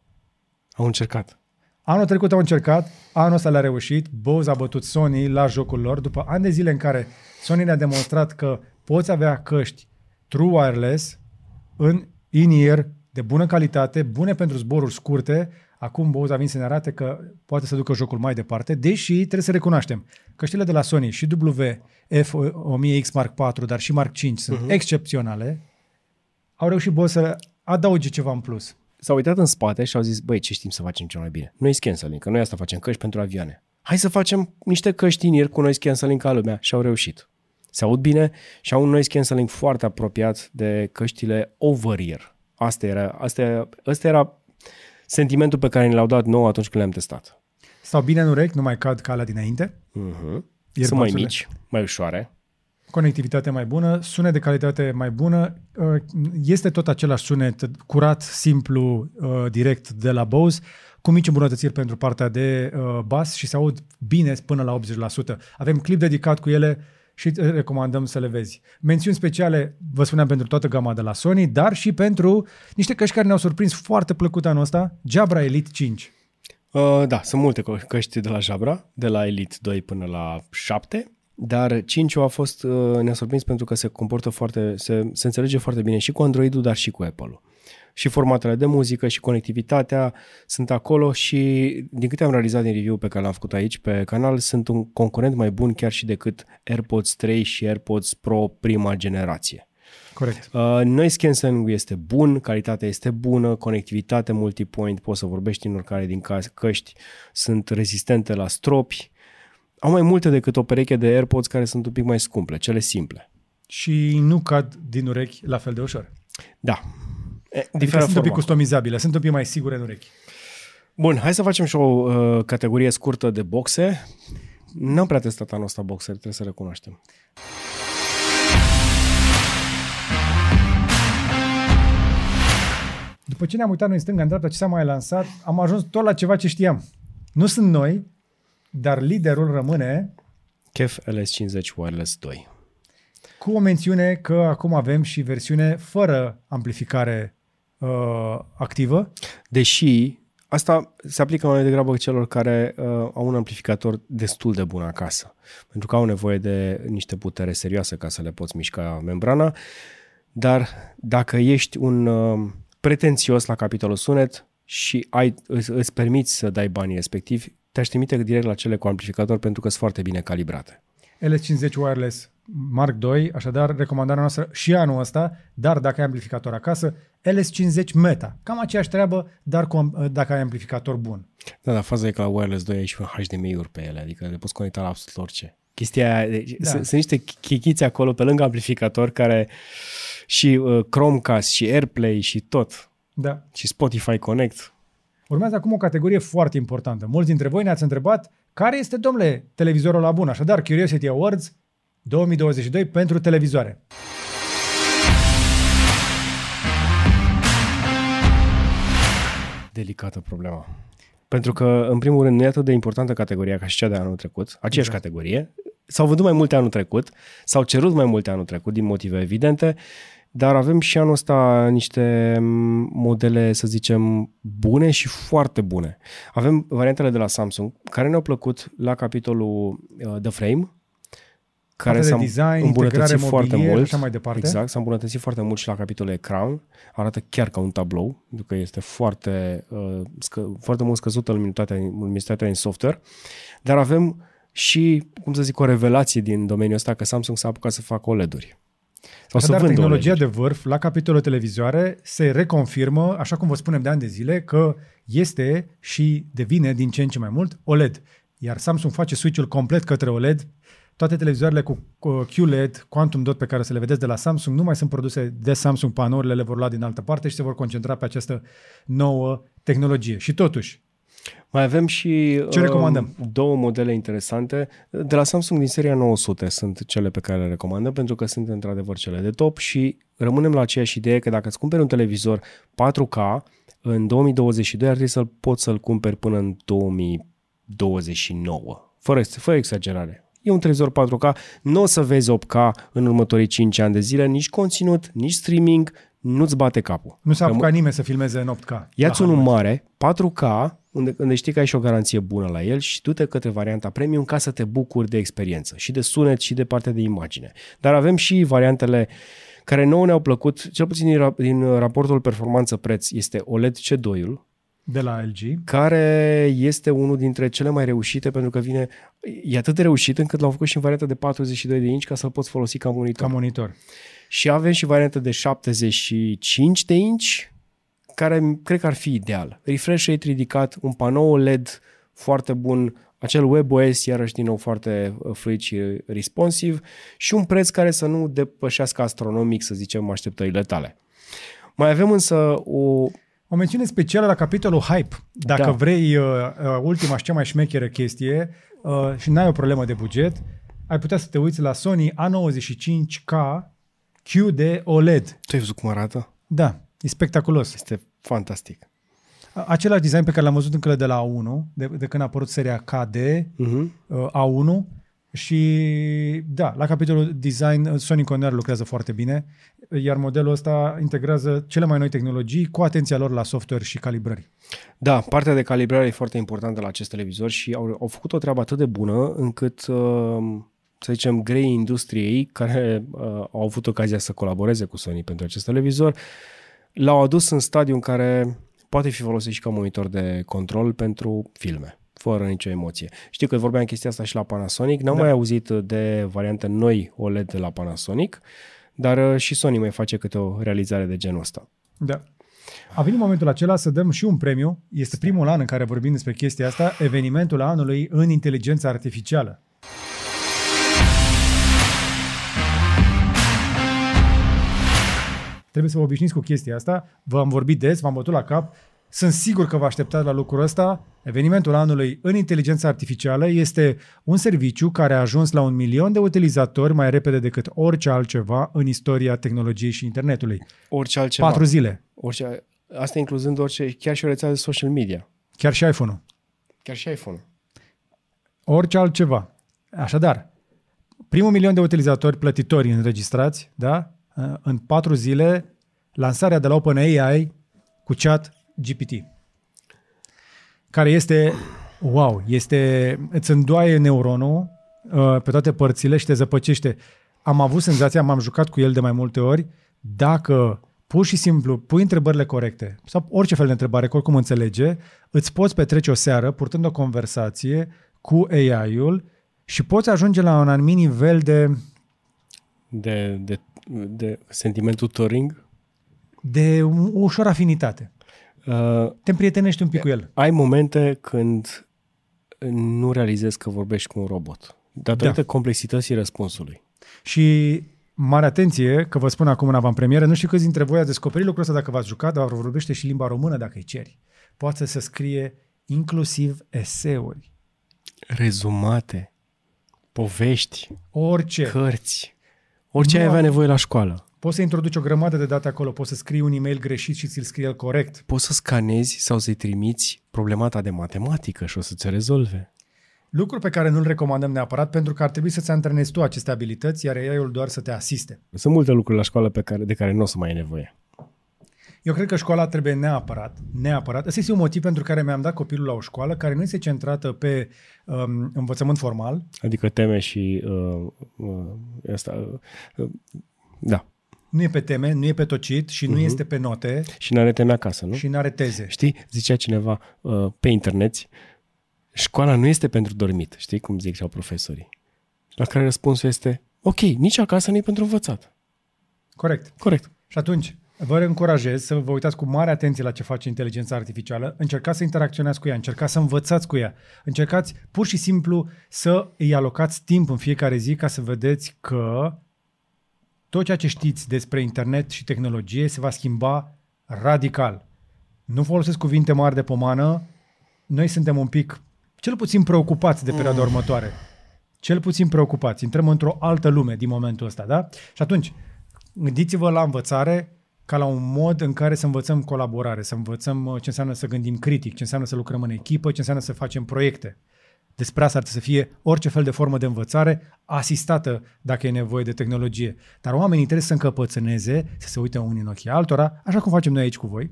Au încercat. Anul trecut au încercat, anul ăsta le-a reușit, Bose a bătut Sony la jocul lor după ani de zile în care Sony ne-a demonstrat că poți avea căști True Wireless în in-ear de bună calitate, bune pentru zboruri scurte. Acum Bose a venit să ne arate că poate să ducă jocul mai departe, deși trebuie să recunoaștem, căștile de la Sony și WF-1000X Mark IV, dar și Mark V sunt uh-huh. excepționale. Au reușit Bose să adauge ceva în plus. S-au uitat în spate și au zis, băi, ce știm să facem cel mai bine? Noi cancelling, că noi asta facem căști pentru avioane. Hai să facem niște căști tineri cu noise cancelling ca lumea și au reușit. Se aud bine și au un noise cancelling foarte apropiat de căștile over-ear Asta era, asta, era, asta era sentimentul pe care ni l-au dat nou atunci când le-am testat. Stau bine în urechi, nu mai cad ca alea dinainte. Uh-huh. Sunt mai mici, mai ușoare. Conectivitate mai bună, sunet de calitate mai bună. Uh, este tot același sunet curat, simplu, uh, direct de la Bose, cu mici îmbunătățiri pentru partea de uh, bas și se aud bine până la 80%. Avem clip dedicat cu ele și recomandăm să le vezi. Mențiuni speciale, vă spuneam, pentru toată gama de la Sony, dar și pentru niște căști care ne-au surprins foarte plăcut anul ăsta, Jabra Elite 5. Uh, da, sunt multe căști de la Jabra, de la Elite 2 până la 7, dar 5 a fost, uh, ne-a surprins pentru că se comportă foarte, se, se înțelege foarte bine și cu Android-ul, dar și cu Apple-ul și formatele de muzică și conectivitatea sunt acolo și din câte am realizat din review pe care l-am făcut aici pe canal, sunt un concurent mai bun chiar și decât AirPods 3 și AirPods Pro prima generație. Corect. Uh, noise cancelling este bun, calitatea este bună, conectivitate multipoint, poți să vorbești în oricare din căști, sunt rezistente la stropi, au mai multe decât o pereche de AirPods care sunt un pic mai scumple, cele simple. Și nu cad din urechi la fel de ușor. Da, E, adică sunt un pic customizabile, sunt un pic mai sigure în urechi. Bun, hai să facem și o uh, categorie scurtă de boxe. N-am prea testat anul ăsta boxer, trebuie să recunoaștem. După ce ne-am uitat noi în stânga, în dreapta, ce s-a mai lansat, am ajuns tot la ceva ce știam. Nu sunt noi, dar liderul rămâne... Kef LS50 Wireless 2. Cu o mențiune că acum avem și versiune fără amplificare uh, activă. Deși asta se aplică mai degrabă celor care uh, au un amplificator destul de bun acasă, pentru că au nevoie de niște putere serioasă ca să le poți mișca membrana, dar dacă ești un uh, pretențios la capitolul sunet și ai, îți, îți permiți să dai banii respectivi, te-aș trimite direct la cele cu amplificator pentru că sunt foarte bine calibrate. LS50 wireless Mark II, așadar recomandarea noastră și anul ăsta, dar dacă ai amplificator acasă, LS50 Meta. Cam aceeași treabă, dar cu, dacă ai amplificator bun. Da, dar faza e că la wireless 2 ai și un HDMI-uri pe ele, adică le poți conecta la absolut orice. Chestia aia, deci, da. sunt, sunt niște chichiți acolo pe lângă amplificator care și uh, Chromecast și AirPlay și tot. Da. Și Spotify Connect. Urmează acum o categorie foarte importantă. Mulți dintre voi ne-ați întrebat care este, domnule, televizorul la bun. Așadar, Curiosity Awards 2022 pentru televizoare. Delicată problema. Pentru că, în primul rând, nu e atât de importantă categoria ca și cea de anul trecut, aceeași exact. categorie. S-au vândut mai multe anul trecut, s-au cerut mai multe anul trecut, din motive evidente, dar avem și anul ăsta niște modele, să zicem, bune și foarte bune. Avem variantele de la Samsung, care ne-au plăcut la capitolul uh, The Frame, care s-a design, îmbunătățit foarte mult. Așa mai departe. Exact, s-a îmbunătățit foarte mult și la capitolul ecran. Arată chiar ca un tablou, pentru că este foarte, uh, scă, foarte mult scăzută luminitatea, luminitatea în software. Dar avem și, cum să zic, o revelație din domeniul ăsta, că Samsung s-a apucat să facă OLED-uri. Sau să tehnologia OLED-uri. de vârf la capitolul televizoare se reconfirmă, așa cum vă spunem de ani de zile, că este și devine din ce în ce mai mult OLED. Iar Samsung face switch-ul complet către OLED toate televizoarele cu QLED, Quantum Dot pe care să le vedeți de la Samsung, nu mai sunt produse de Samsung, panourile le vor lua din altă parte și se vor concentra pe această nouă tehnologie. Și totuși, mai avem și Ce recomandăm? Uh, două modele interesante. De la Samsung din seria 900 sunt cele pe care le recomandăm pentru că sunt într-adevăr cele de top și rămânem la aceeași idee că dacă îți cumperi un televizor 4K în 2022 ar trebui să-l poți să-l cumperi până în 2029. Fără, fără exagerare. E un televizor 4K, nu o să vezi 8K în următorii 5 ani de zile, nici conținut, nici streaming, nu-ți bate capul. Nu s-a apucat nimeni să filmeze în 8K. Ia-ți unul mare, 4K, unde, unde știi că ai și o garanție bună la el și du-te către varianta premium ca să te bucuri de experiență și de sunet și de partea de imagine. Dar avem și variantele care nouă ne-au plăcut, cel puțin din, din raportul performanță-preț, este OLED C2-ul, de la LG. Care este unul dintre cele mai reușite pentru că vine, e atât de reușit încât l-au făcut și în varianta de 42 de inch ca să-l poți folosi ca monitor. Ca monitor. Și avem și varianta de 75 de inch care cred că ar fi ideal. Refresh rate ridicat, un panou LED foarte bun, acel WebOS iarăși din nou foarte uh, fluid și responsive și un preț care să nu depășească astronomic, să zicem, așteptările tale. Mai avem însă o... O mențiune specială la capitolul hype. Dacă Da. vrei uh, uh, ultima și cea mai șmecheră chestie uh, și n-ai o problemă de buget, ai putea să te uiți la Sony A95K QD OLED. Tu ai văzut cum arată? Da, e spectaculos. Este fantastic. A- Același design pe care l-am văzut încă de la A1, de, de când a apărut seria KD, Uh-huh. uh, A1 și da, la capitolul design uh, Sony Conner lucrează foarte bine, iar modelul ăsta integrează cele mai noi tehnologii cu atenția lor la software și calibrări. Da, partea de calibrare e foarte importantă la acest televizor și au, au făcut o treabă atât de bună încât, uh, să zicem, grei industriei care uh, au avut ocazia să colaboreze cu Sony pentru acest televizor, l-au adus în stadiu în care poate fi folosit și ca monitor de control pentru filme, fără nicio emoție. Știu că vorbeam chestia asta și la Panasonic, n-am Da. mai auzit de variante noi OLED de la Panasonic, dar uh, și Sony mai face câte o realizare de genul ăsta. Da. A venit momentul acela să dăm și un premiu. Este primul an în care vorbim despre chestia asta, evenimentul anului în inteligență artificială. Trebuie să vă obișnuiți cu chestia asta. V-am vorbit des, v-am bătut la cap. Sunt sigur că vă așteptați la lucrul ăsta. Evenimentul anului în inteligență artificială este un serviciu care a ajuns la un milion de utilizatori mai repede decât orice altceva în istoria tehnologiei și internetului. Orice altceva. Patru zile. Orice, asta incluzând orice, chiar și o rețea de social media. Chiar și iPhone-ul. Chiar și iPhone-ul. Orice altceva. Așadar, primul milion de utilizatori plătitori înregistrați, da? În patru zile, lansarea de la OpenAI cu chat GPT. Care este, wow, este, îți îndoaie neuronul uh, pe toate părțile și te zăpăcește. Am avut senzația, m-am jucat cu el de mai multe ori, dacă pur și simplu pui întrebările corecte sau orice fel de întrebare, că oricum înțelege, îți poți petrece o seară purtând o conversație cu AI-ul și poți ajunge la un anumit nivel de, De, de, de sentimentul Turing. de u- ușor afinitate. Uh, Te împrietenești un pic cu el. ai momente când nu realizezi că vorbești cu un robot. Datorită Da. da. complexității răspunsului. Și mare atenție, că vă spun acum în avantpremieră, nu știu câți dintre voi ați descoperit lucrul ăsta dacă v-ați jucat, dar vorbește și limba română dacă îi ceri. Poate să scrie inclusiv eseuri. Rezumate, povești, Orice. cărți, orice Nu ai avea am- nevoie la școală. Poți să introduci o grămadă de date acolo, poți să scrii un e-mail greșit și ți-l scrie el corect. Poți să scanezi sau să-i trimiți problema ta de matematică și o să-ți o rezolve. Lucru pe care nu-l recomandăm neapărat pentru că ar trebui să-ți antrenezi tu aceste abilități, iar AI-ul doar să te asiste. Sunt multe lucruri la școală pe care, de care nu o să mai ai nevoie. Eu cred că școala trebuie neapărat, neapărat. Ăsta este un motiv pentru care mi-am dat copilul la o școală care nu este centrată pe um, învățământ formal, Adică teme și uh, uh, asta, uh, da. nu e pe teme, nu e pe tocit și nu uh-huh. este pe note Și n-are teme acasă, nu? și nu are teze. Știi, zicea cineva uh, pe internet, școala nu este pentru dormit, știi cum ziceau profesorii. La care răspunsul este, ok, nici acasă nu e pentru învățat. Corect. Corect. Și atunci, vă încurajez să vă uitați cu mare atenție la ce face inteligența artificială, încercați să interacționați cu ea, încercați să învățați cu ea, încercați pur și simplu să îi alocați timp în fiecare zi ca să vedeți că tot ceea ce știți despre internet și tehnologie se va schimba radical. Nu folosesc cuvinte mari de pomană, noi suntem un pic, cel puțin preocupați de perioada următoare. Cel puțin preocupați. Intrăm într-o altă lume din momentul ăsta, da? Și atunci, gândiți-vă la învățare ca la un mod în care să învățăm colaborare, să învățăm uh, ce înseamnă să gândim critic, ce înseamnă să lucrăm în echipă, ce înseamnă să facem proiecte. Despre asta ar trebui să fie orice fel de formă de învățare, asistată dacă e nevoie de tehnologie. Dar oamenii trebuie să încăpățâneze, să se uite unii în ochii altora, așa cum facem noi aici cu voi,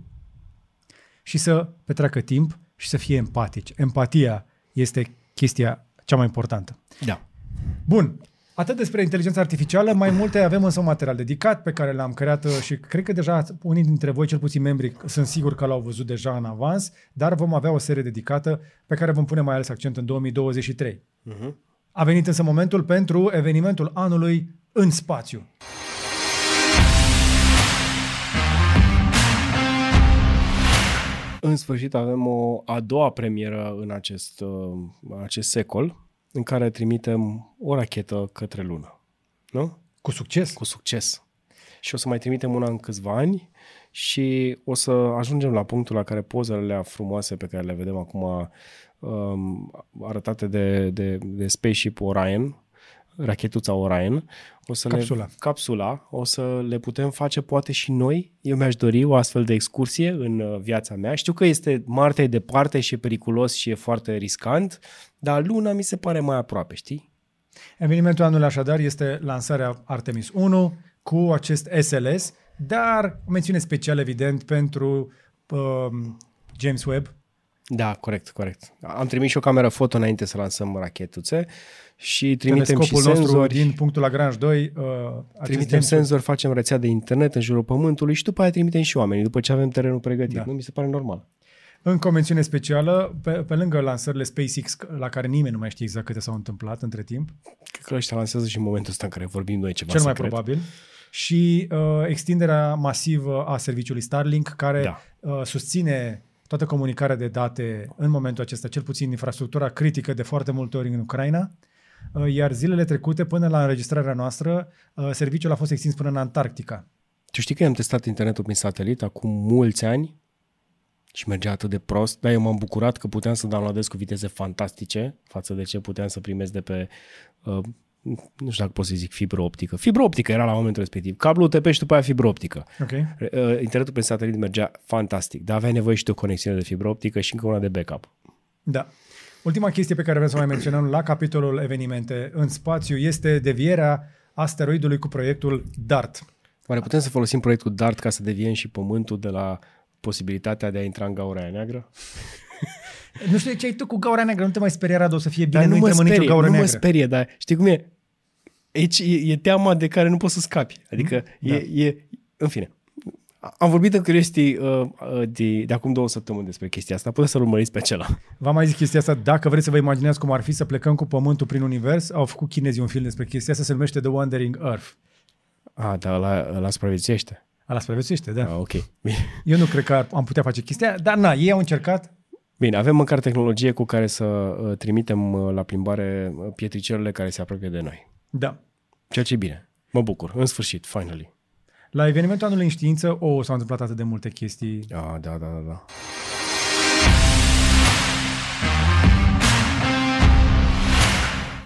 și să petreacă timp și să fie empatici. Empatia este chestia cea mai importantă. Da. Bun. Atât despre inteligența artificială, mai multe avem însă un material dedicat pe care l-am creat uh, și cred că deja unii dintre voi, cel puțin membrii, sunt sigur că l-au văzut deja în avans, dar vom avea o serie dedicată pe care vom pune mai ales accent în 2023. Uh-huh. A venit însă momentul pentru evenimentul anului în spațiu. În sfârșit avem o a doua premieră în acest, uh, acest secol, în care trimitem o rachetă către lună. Nu? Cu succes. Cu succes. Și o să mai trimitem una în câțiva ani și o să ajungem la punctul la care pozele alea frumoase pe care le vedem acum um, arătate de, de, de Spaceship Orion, rachetuța Orion, o să Capsula. Le, capsula, o să le putem face poate și noi. Eu mi-aș dori o astfel de excursie în uh, viața mea. Știu că este Marte e departe și e periculos și e foarte riscant, dar Luna mi se pare mai aproape, știi? Evenimentul anului așadar este lansarea Artemis 1 cu acest SLS, dar o mențiune specială evident pentru um, James Webb. Da, corect, corect. Am trimis și o cameră foto înainte să lansăm rachetuțe și trimitem și Telescopul nostru senzori. din punctul Lagrange 2. Uh, acest Trimitem James senzori, facem rețea de internet în jurul Pământului și după aia trimitem și oamenii, după ce avem terenul pregătit. Da. Da. Nu mi se pare normal. Încă o mențiune specială, pe, pe lângă lansările SpaceX, la care nimeni nu mai știe exact câte s-au întâmplat între timp, Cred că ăștia lansează și în momentul ăsta în care vorbim noi ceva cel mai secret. probabil, și uh, extinderea masivă a serviciului Starlink, care Da. uh, susține toată comunicarea de date în momentul acesta, cel puțin infrastructura critică de foarte multe ori în Ucraina, uh, iar zilele trecute, până la înregistrarea noastră, uh, serviciul a fost extins până în Antarctica. Tu știi că am testat internetul prin satelit acum mulți ani și mergea atât de prost, dar eu m-am bucurat că puteam să downloadez cu viteze fantastice față de ce puteam să primesc de pe, uh, nu știu dacă pot să zic fibră optică. Fibră optică era la momentul respectiv. Cablu UTP și după aia fibră optică. Ok? Uh, internetul prin satelit mergea fantastic, dar aveai nevoie și de o conexiune de fibră optică și încă una de backup. Da. Ultima chestie pe care vrem să o mai menționăm la capitolul evenimente în spațiu este devierea asteroidului cu proiectul DART. Oare putem să folosim proiectul DART ca să deviem și Pământul de la posibilitatea de a intra în gaura aia neagră? Nu știu ce ai tu cu gaura neagră, nu te mai speria, Radu, o să fie bine, Dar nu, nu mă intrăm în nicio sperie, gaură nu mă neagră. sperie, dar știi cum e? Aici e, e teama de care nu poți să scapi. Adică Da. e, e, în fine. Am vorbit în Curiosity uh, uh, de, de acum două săptămâni despre chestia asta. Puteți să-l urmăriți pe acela. V-am mai zis chestia asta, dacă vreți să vă imaginați cum ar fi să plecăm cu pământul prin univers, au făcut chinezii un film despre chestia asta, se numește The Wandering Earth. Ah, dar ăla, ăla supraviețuiește. Ala supraviețuiește, da. Ah, ok. Bine. Eu nu cred că ar- am putea face chestia, aia, dar na, ei au încercat. Bine, avem măcar tehnologie cu care să uh, trimitem uh, la plimbare uh, pietricelele care se apropie de noi. Da. Ceea ce e bine. Mă bucur. În sfârșit, finally. La evenimentul anului în știință, o, s-au întâmplat atât de multe chestii. Ah, da, da, da, da.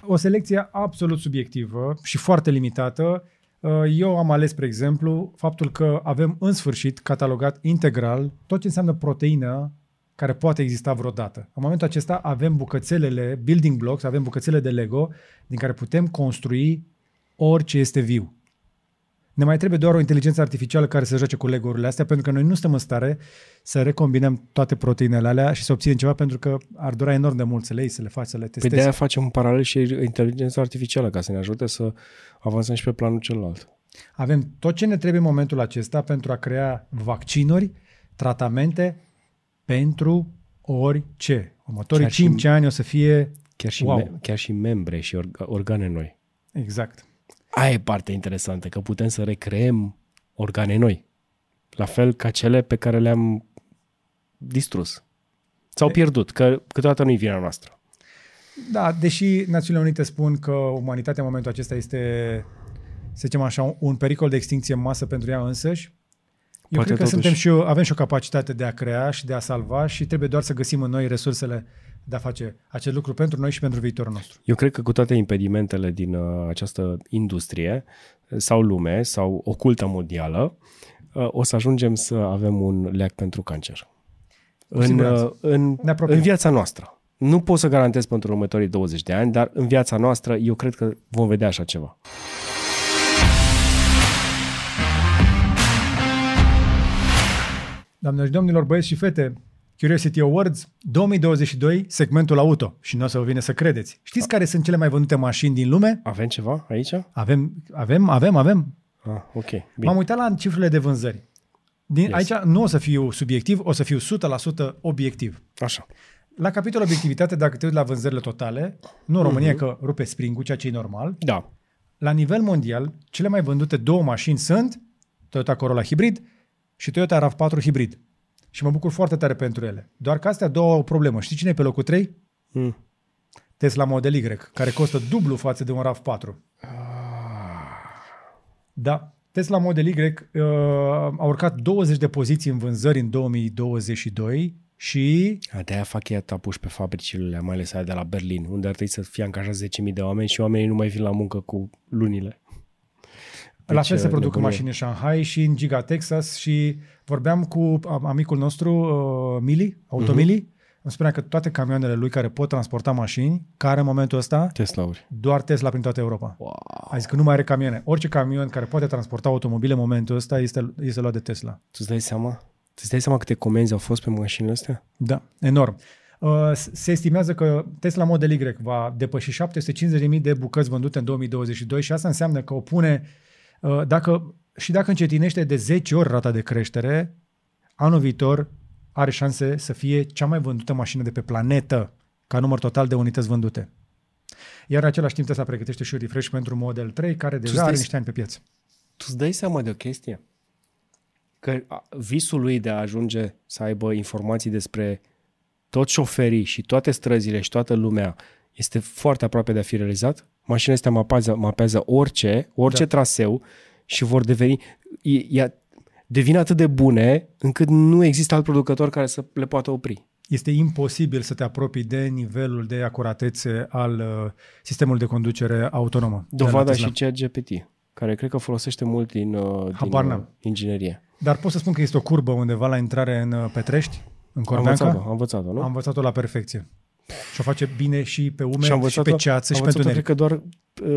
O selecție absolut subiectivă și foarte limitată. Uh, Eu am ales, spre exemplu, faptul că avem în sfârșit catalogat integral tot ce înseamnă proteină care poate exista vreodată. În momentul acesta avem bucățelele, building blocks, avem bucățele de Lego din care putem construi orice este viu. Ne mai trebuie doar o inteligență artificială care să joace cu Lego-urile astea, pentru că noi nu suntem în stare să recombinăm toate proteinele alea și să obținem ceva, pentru că ar dura enorm de mult să le iei, să le faci, să le Păi testezi. de aia facem în paralel și inteligența artificială ca să ne ajute să avansăm și pe planul celălalt. Avem tot ce ne trebuie în momentul acesta pentru a crea vaccinuri, tratamente pentru orice. Următorii Chiar și- 5 ani o să fie... Chiar și, Wow. me- chiar și membre și orga- organe noi. Exact. Aia e partea interesantă, că putem să recreăm organe noi. La fel ca cele pe care le-am distrus. Sau pierdut, că câteodată nu-i vina noastră. Da, deși Națiunile Unite spun că umanitatea în momentul acesta este, să zicem așa, un pericol de extinție în masă pentru ea însăși, eu Poate cred că totuși- suntem și o, avem și o capacitate de a crea și de a salva și trebuie doar să găsim în noi resursele de a face acest lucru pentru noi și pentru viitorul nostru. Eu cred că cu toate impedimentele din uh, această industrie uh, sau lume sau ocultă mondială, uh, o să ajungem să avem un leac pentru cancer. În, siguranță. uh, în, Ne apropiem. în viața noastră. Nu pot să garantez pentru următorii 20 de ani, dar în viața noastră eu cred că vom vedea așa ceva. Doamnelor și domnilor, băieți și fete, Curiosity Awards 2022, segmentul auto. Și nu o să vă vine să credeți. Știți care sunt cele mai vândute mașini din lume? Avem ceva aici? Ah, Avem, avem, avem, avem. ok. Bine. M-am uitat la cifrele de vânzări. Din, Yes. yes. Aici nu o să fiu subiectiv, o să fiu 100% obiectiv. Așa. La capitolul obiectivitate, dacă te uiți la vânzările totale, nu în România, uh-huh. că rupe spring ceea ce e normal, Da. la nivel mondial, cele mai vândute două mașini sunt Toyota Corolla Hybrid și Toyota RAV4 Hybrid. Și mă bucur foarte tare pentru ele. Doar că astea două au o problemă. Știi cine e pe locul 3? Mm. Tesla Model Y, care costă dublu față de un RAV4. Da. Tesla Model Y uh, a urcat 20 de poziții în vânzări în 2022 și De-aia fac ea tapuși pe fabricile, mai ales aia de la Berlin, unde ar trebui să fie angajați 10.000 de oameni și oamenii nu mai vin la muncă cu lunile. La Deci, fel se uh, produc nebunie. mașini în Shanghai și în Giga Texas și vorbeam cu am- amicul nostru, uh, Mili, Automili, Mhm. îmi spunea că toate camioanele lui care pot transporta mașini, care în momentul ăsta, Tesla-uri. doar Tesla prin toată Europa. Wow. A zis că nu mai are camioane. Orice camion care poate transporta automobile în momentul ăsta este, este luat de Tesla. Tu îți dai seama? Tu îți dai seama câte comenzi au fost pe mașinile astea? Da, enorm. Uh, Se estimează că Tesla Model Y va depăși 750.000 de bucăți vândute în 2022 și asta înseamnă că o pune, uh, dacă, și dacă încetinește de 10 ori rata de creștere, anul viitor are șanse să fie cea mai vândută mașină de pe planetă ca număr total de unități vândute. Iar în același timp Tesla pregătește și un refresh pentru Model 3, care deja stai are să- niște ani pe piață. Tu îți dai seama de o chestie? Că a, visul lui de a ajunge să aibă informații despre toți șoferii și toate străzile și toată lumea este foarte aproape de a fi realizat. Mașinile astea mapează, mapează orice, orice Da. da. traseu și vor deveni, e, e, devin atât de bune încât nu există alt producător care să le poată opri. este imposibil să te apropii de nivelul de acuratețe al uh, sistemului de conducere autonomă. de la Dovada Tesla. și chat GPT, care cred că folosește mult din, uh, din Habar uh, n-am. inginerie. Dar pot să spun că este o curbă undeva la intrare în uh, Petrești, în Am Corbeanca. învățat-o, am învățat-o, nu? Am învățat-o la perfecție. Și o face bine și pe și umeri, am și, învățat pe ceață, am și pe învățat-o, întuneric. cred că doar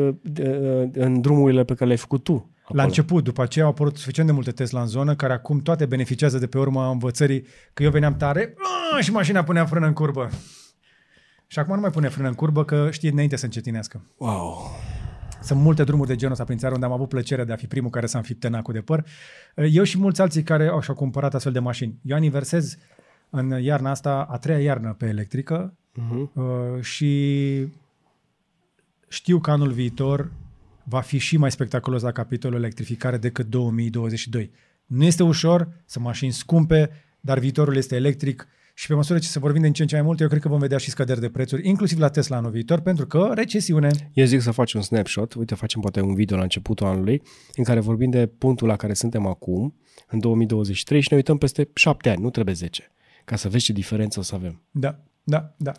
uh, de- uh, în drumurile pe care le-ai făcut tu. La început, după aceea au apărut suficient de multe Tesla în zonă, care acum toate beneficiază de pe urma învățării că eu veneam tare "Ah!" și mașina punea frână în curbă. Și acum nu mai pune frână în curbă, că știe înainte să încetinească. Wow. Sunt multe drumuri de genul ăsta prin țară unde am avut plăcerea de a fi primul care s-a înfipt tenacul de păr. Eu și mulți alții care au și-au cumpărat astfel de mașini. Eu aniversez în iarna asta a treia iarnă pe electrică Uh-huh. uh, și știu că anul viitor va fi și mai spectaculos la capitolul electrificare decât 2022. Nu este ușor, sunt mașini scumpe, dar viitorul este electric și pe măsură ce se vor vinde în ce în ce mai mult, eu cred că vom vedea și scăderi de prețuri, inclusiv la Tesla anul viitor, pentru că recesiune, Eu zic să faci un snapshot, uite, facem poate un video la începutul anului, în care vorbim de punctul la care suntem acum, în 2023, și ne uităm peste șapte ani, nu trebuie 10, ca să vezi ce diferență o să avem. Da, da, da.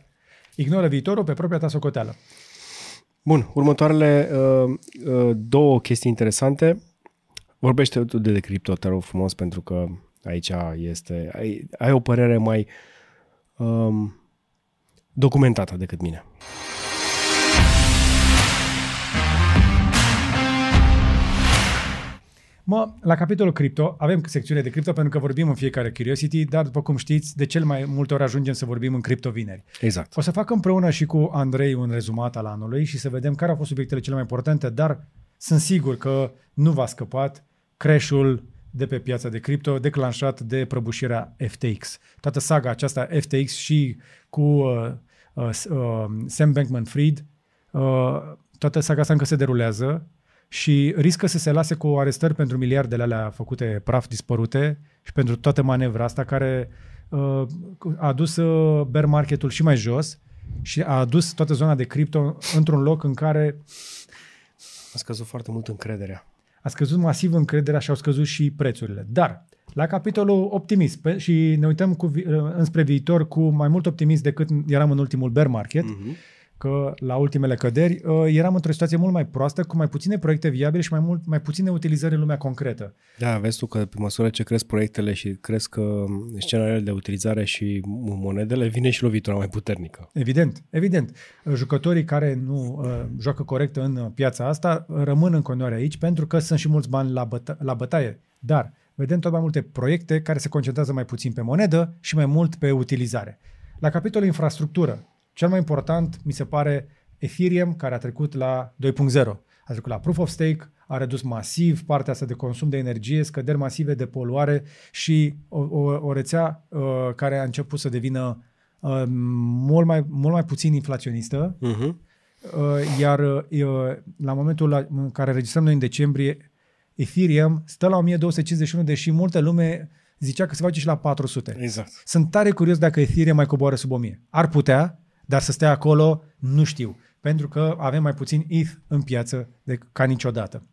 Ignoră viitorul pe propria ta socoteală. Bun, următoarele uh, uh, două chestii interesante. Vorbește tu de, de cripto, te rog frumos, pentru că aici este, ai, ai o părere mai um, documentată decât mine. Mă, la capitolul cripto, avem secțiune de cripto pentru că vorbim în fiecare Curiosity, dar după cum știți, de cel mai multe ori ajungem să vorbim în cripto vineri. Exact. O să fac împreună și cu Andrei un rezumat al anului și să vedem care au fost subiectele cele mai importante, dar sunt sigur că nu v-a scăpat crash-ul de pe piața de cripto declanșat de prăbușirea FTX. Toată saga aceasta FTX și cu uh, uh, uh, Sam Bankman-Fried, uh, toată saga asta încă se derulează și riscă să se lase cu arestări pentru miliardele alea făcute praf dispărute și pentru toată manevra asta care uh, a adus uh, bear marketul și mai jos și a adus toată zona de cripto într-un loc în care A scăzut foarte mult încrederea. a scăzut masiv încrederea și au scăzut și prețurile. Dar, la capitolul optimist pe, și ne uităm cu, vi- înspre viitor cu mai mult optimist decât eram în ultimul bear market, Mm-hmm. Că la ultimele căderi uh, eram într-o situație mult mai proastă, cu mai puține proiecte viabile și mai, mult, mai puține utilizări în lumea concretă. Da, vezi tu că pe măsură ce cresc proiectele și cresc uh, scenariile de utilizare și monedele, vine și lovitura mai puternică. Evident, evident. Jucătorii care nu uh, joacă corect în uh, piața asta uh, rămân în continuare aici pentru că sunt și mulți bani la, băta- la bătaie. Dar vedem tot mai multe proiecte care se concentrează mai puțin pe monedă și mai mult pe utilizare. La capitolul infrastructură, cel mai important mi se pare Ethereum care a trecut la 2.0. A trecut la Proof of Stake, a redus masiv partea asta de consum de energie, scăderi masive de poluare și o, o, o rețea uh, care a început să devină uh, mult, mai, mult mai puțin inflaționistă, Uh-huh. uh, iar uh, la momentul la, în care registrăm noi în decembrie, Ethereum stă la 1251, deși multă lume zicea că se face și la 400. Exact. Sunt tare curios dacă Ethereum mai coboară sub 1000. Ar putea, dar să stea acolo, nu știu. Pentru că avem mai puțin ETH în piață de, ca niciodată.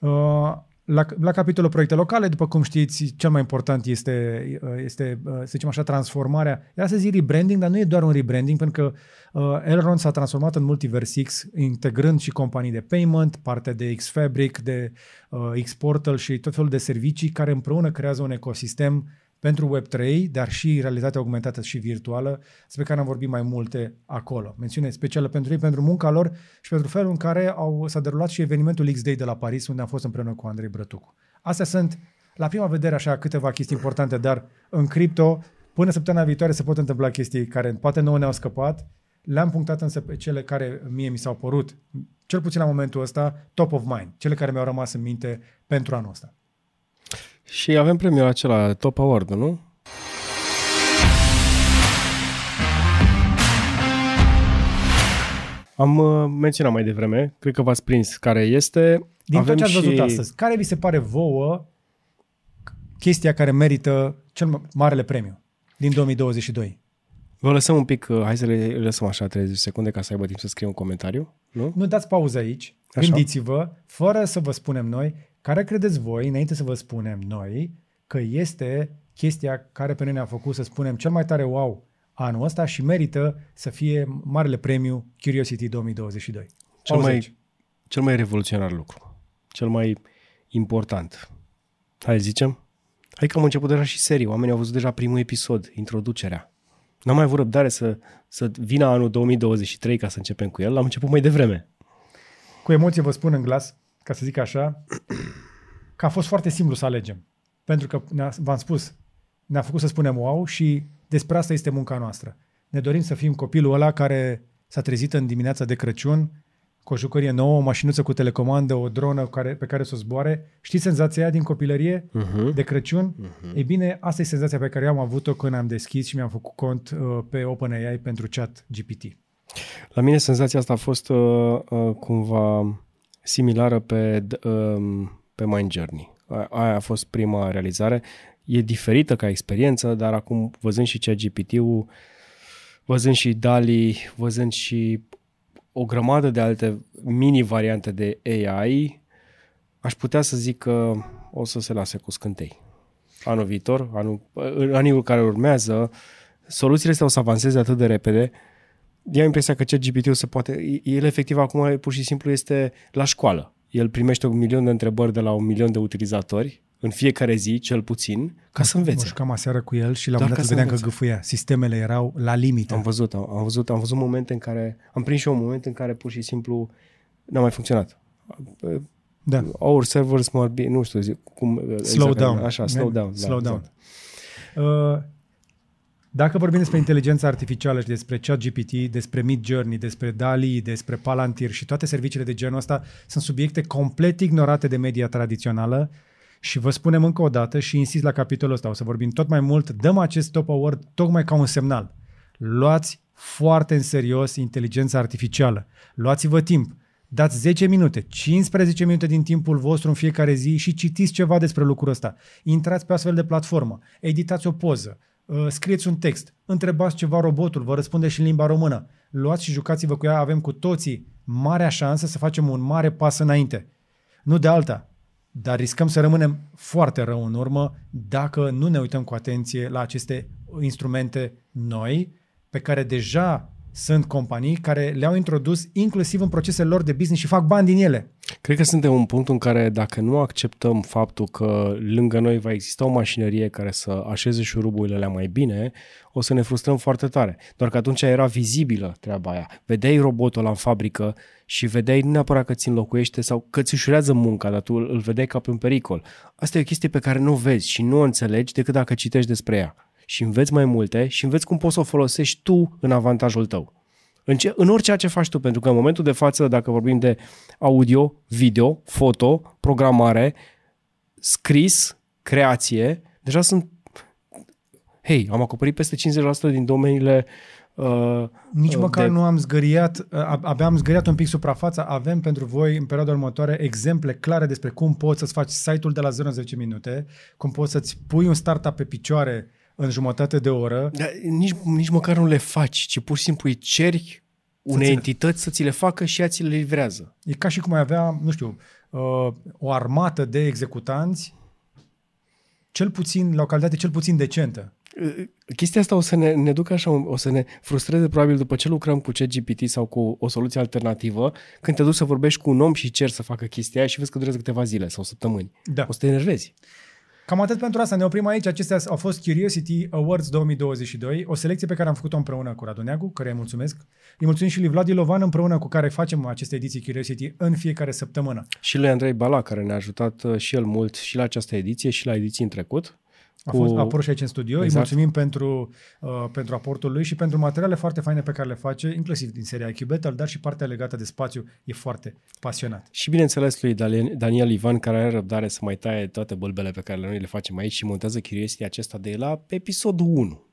Uh, la, la capitolul proiecte locale, după cum știți, cel mai important este, este să zicem așa, transformarea. Era să zic rebranding, dar nu e doar un rebranding, pentru că uh, Elrond s-a transformat în Multiverse X, integrând și companii de payment, partea de Xfabric, de uh, Xportal și tot felul de servicii care împreună creează un ecosistem pentru Web3, dar și realitatea augmentată și virtuală, despre care am vorbit mai multe acolo. Mențiune specială pentru ei, pentru munca lor și pentru felul în care au, s-a derulat și evenimentul X-Day de la Paris, unde am fost împreună cu Andrei Brătucu. Astea sunt, la prima vedere, așa câteva chestii importante, dar în cripto, până săptămâna viitoare se pot întâmpla chestii care poate nouă ne-au scăpat, le-am punctat însă pe cele care mie mi s-au părut, cel puțin la momentul ăsta, top of mind, cele care mi-au rămas în minte pentru anul ăsta. Și avem premiul acela, Top Award, nu? Am uh, menționat mai devreme, cred că v-ați prins care este. Din avem tot ce ați și... văzut astăzi, care vi se pare vouă chestia care merită cel marele premiu din 2022? Vă lăsăm un pic, uh, hai să le lăsăm așa 30 secunde ca să aibă timp să scrie un comentariu, nu? Nu dați pauză aici, Așa. gândiți-vă, fără să vă spunem noi, care credeți voi, înainte să vă spunem noi, că este chestia care pe noi ne-a făcut să spunem cel mai tare wow anul ăsta și merită să fie marele premiu Curiosity 2022. Cel Pauză mai, aici. cel mai revoluționar lucru, cel mai important. Hai zicem? Hai că am început deja și serii, oamenii au văzut deja primul episod, introducerea. N-am mai avut răbdare să, să vină anul 2023 ca să începem cu el, am început mai devreme. Cu emoție vă spun în glas, ca să zic așa, că a fost foarte simplu să alegem. Pentru că ne-a, v-am spus, ne-a făcut să spunem wow și despre asta este munca noastră. Ne dorim să fim copilul ăla care s-a trezit în dimineața de Crăciun cu o jucărie nouă, o mașinuță cu telecomandă, o dronă care, pe care să o zboare. Știți senzația aia din copilărie Uh-huh. de Crăciun? Uh-huh. Ei bine, asta e senzația pe care eu am avut-o când am deschis și mi-am făcut cont uh, pe OpenAI pentru chat GPT. La mine senzația asta a fost uh, uh, cumva similară pe, d- um, pe Mind Journey. A- Aia a fost prima realizare. E diferită ca experiență, dar acum văzând și cea GPT-ul, văzând și DALI, văzând și o grămadă de alte mini-variante de AI, aș putea să zic că o să se lase cu scântei. Anul viitor, anul, în anii care urmează, soluțiile astea o să avanseze atât de repede, eu am impresia că ChatGPT-ul se poate, el efectiv acum pur și simplu este la școală. El primește un milion de întrebări de la un milion de utilizatori în fiecare zi, cel puțin, ca să Mă învețe. jucam aseară cu el și la un Doar moment dat ca să vedeam că învețe. gâfâia. Sistemele erau la limită. Am văzut, am, am văzut, am văzut momente în care, am prins și eu un moment în care pur și simplu n-a mai funcționat. Da. Our servers must be, nu știu, zic, cum, Slow down. Așa, slow down. Slow da, down. exact. Uh, Dacă vorbim despre inteligența artificială și despre ChatGPT, despre Mid Journey, despre DALI, despre Palantir și toate serviciile de genul ăsta, sunt subiecte complet ignorate de media tradițională și vă spunem încă o dată și insist la capitolul ăsta, o să vorbim tot mai mult, dăm acest top award tocmai ca un semnal. Luați foarte în serios inteligența artificială. Luați-vă timp. Dați 10 minute, 15 minute din timpul vostru în fiecare zi și citiți ceva despre lucrul ăsta. Intrați pe astfel de platformă, editați o poză, uh, scrieți un text, întrebați ceva robotul, vă răspunde și în limba română. Luați și jucați-vă cu ea, avem cu toții marea șansă să facem un mare pas înainte. Nu de alta, dar riscăm să rămânem foarte rău în urmă dacă nu ne uităm cu atenție la aceste instrumente noi pe care deja sunt companii care le-au introdus inclusiv în procesele lor de business și fac bani din ele. Cred că suntem în punctul în care dacă nu acceptăm faptul că lângă noi va exista o mașinărie care să așeze șuruburile alea mai bine, o să ne frustrăm foarte tare. Doar că atunci era vizibilă treaba aia. Vedeai robotul ăla în fabrică și vedeai nu neapărat că ți înlocuiește sau că ți ușurează munca, dar tu îl vedeai ca pe un pericol. Asta e o chestie pe care nu o vezi și nu o înțelegi decât dacă citești despre ea. Și înveți mai multe și înveți cum poți să o folosești tu în avantajul tău. În, ce, în orice ce faci tu, pentru că în momentul de față, dacă vorbim de audio, video, foto, programare, scris, creație, deja sunt... Hei, am acoperit peste 50% din domeniile uh, Nici uh, măcar de- nu am zgăriat, uh, abia am zgăriat un pic suprafața, avem pentru voi în perioada următoare exemple clare despre cum poți să-ți faci site-ul de la 0 în 10 minute, cum poți să-ți pui un startup pe picioare în jumătate de oră. Dar nici, nici măcar nu le faci, ci pur și simplu îi ceri unei ți- entități să ți le facă și ea ți le livrează. E ca și cum ai avea, nu știu, uh, o armată de executanți cel puțin, la o calitate cel puțin decentă. Chestia asta o să ne, ne ducă așa, o să ne frustreze probabil după ce lucrăm cu ChatGPT sau cu o soluție alternativă, când te duci să vorbești cu un om și ceri să facă chestia aia și vezi că durează câteva zile sau săptămâni. Da. O să te enervezi. Cam atât pentru asta. Ne oprim aici. Acestea au fost Curiosity Awards 2022, o selecție pe care am făcut-o împreună cu Radu Neagu, care îi mulțumesc. Îi mulțumim și lui Vlad Ilovan, împreună cu care facem aceste ediții Curiosity în fiecare săptămână. Și lui Andrei Bala, care ne-a ajutat uh, și el mult și la această ediție și la ediții în trecut. A fost a apărut și aici în studio. Exact. Îi mulțumim pentru, uh, pentru aportul lui și pentru materiale foarte faine pe care le face, inclusiv din seria IQ Battle, dar și partea legată de spațiu. E foarte pasionat. Și bineînțeles lui Daniel- Daniel Ivan, care are răbdare să mai taie toate bălbele pe care noi le facem aici și montează Curiosity acesta de la episodul 1.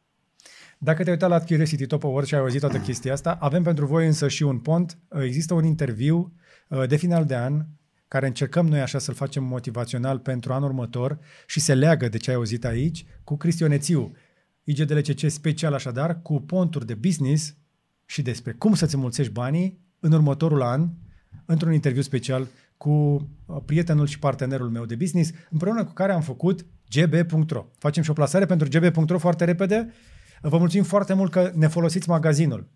Dacă te-ai uitat la Curiosity Top Awards și ai auzit toată chestia asta, avem pentru voi însă și un pont. Uh, Există un interviu uh, de final de an care încercăm noi așa să-l facem motivațional pentru anul următor și se leagă de ce ai auzit aici cu Cristionețiu. IGDLCC special așadar, cu ponturi de business și despre cum să-ți mulțești banii în următorul an, într-un interviu special cu uh, prietenul și partenerul meu de business, împreună cu care am făcut gb.ro. Facem și o plasare pentru gb.ro foarte repede. Vă mulțumim foarte mult că ne folosiți magazinul.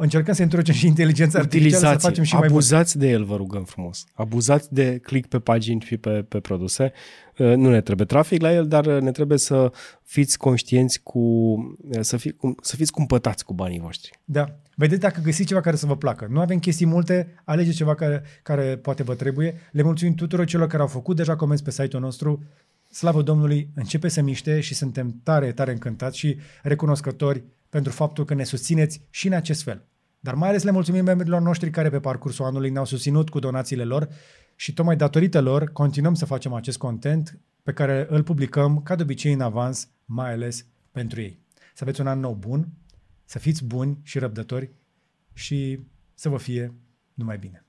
Încercăm să introducem și inteligența artificială, să Utilizați, facem și mai mult. abuzați de el, vă rugăm frumos. Abuzați de click pe pagini și pe, pe produse. Uh, Nu ne trebuie trafic la el, dar uh, ne trebuie să fiți conștienți cu, uh, să, fi, cum- să fiți cumpătați cu banii voștri. Da. Vedeți dacă găsiți ceva care să vă placă. Nu avem chestii multe, alegeți ceva care, care poate vă trebuie. Le mulțumim tuturor celor care au făcut deja comenzi pe site-ul nostru. Slavă Domnului, începe să miște și suntem tare, tare încântați și recunoscători pentru faptul că ne susțineți și în acest fel. Dar mai ales le mulțumim membrilor noștri care pe parcursul anului ne-au susținut cu donațiile lor și tocmai datorită lor continuăm să facem acest content pe care îl publicăm ca de obicei în avans, mai ales pentru ei. Să aveți un an nou bun, să fiți buni și răbdători și să vă fie numai bine.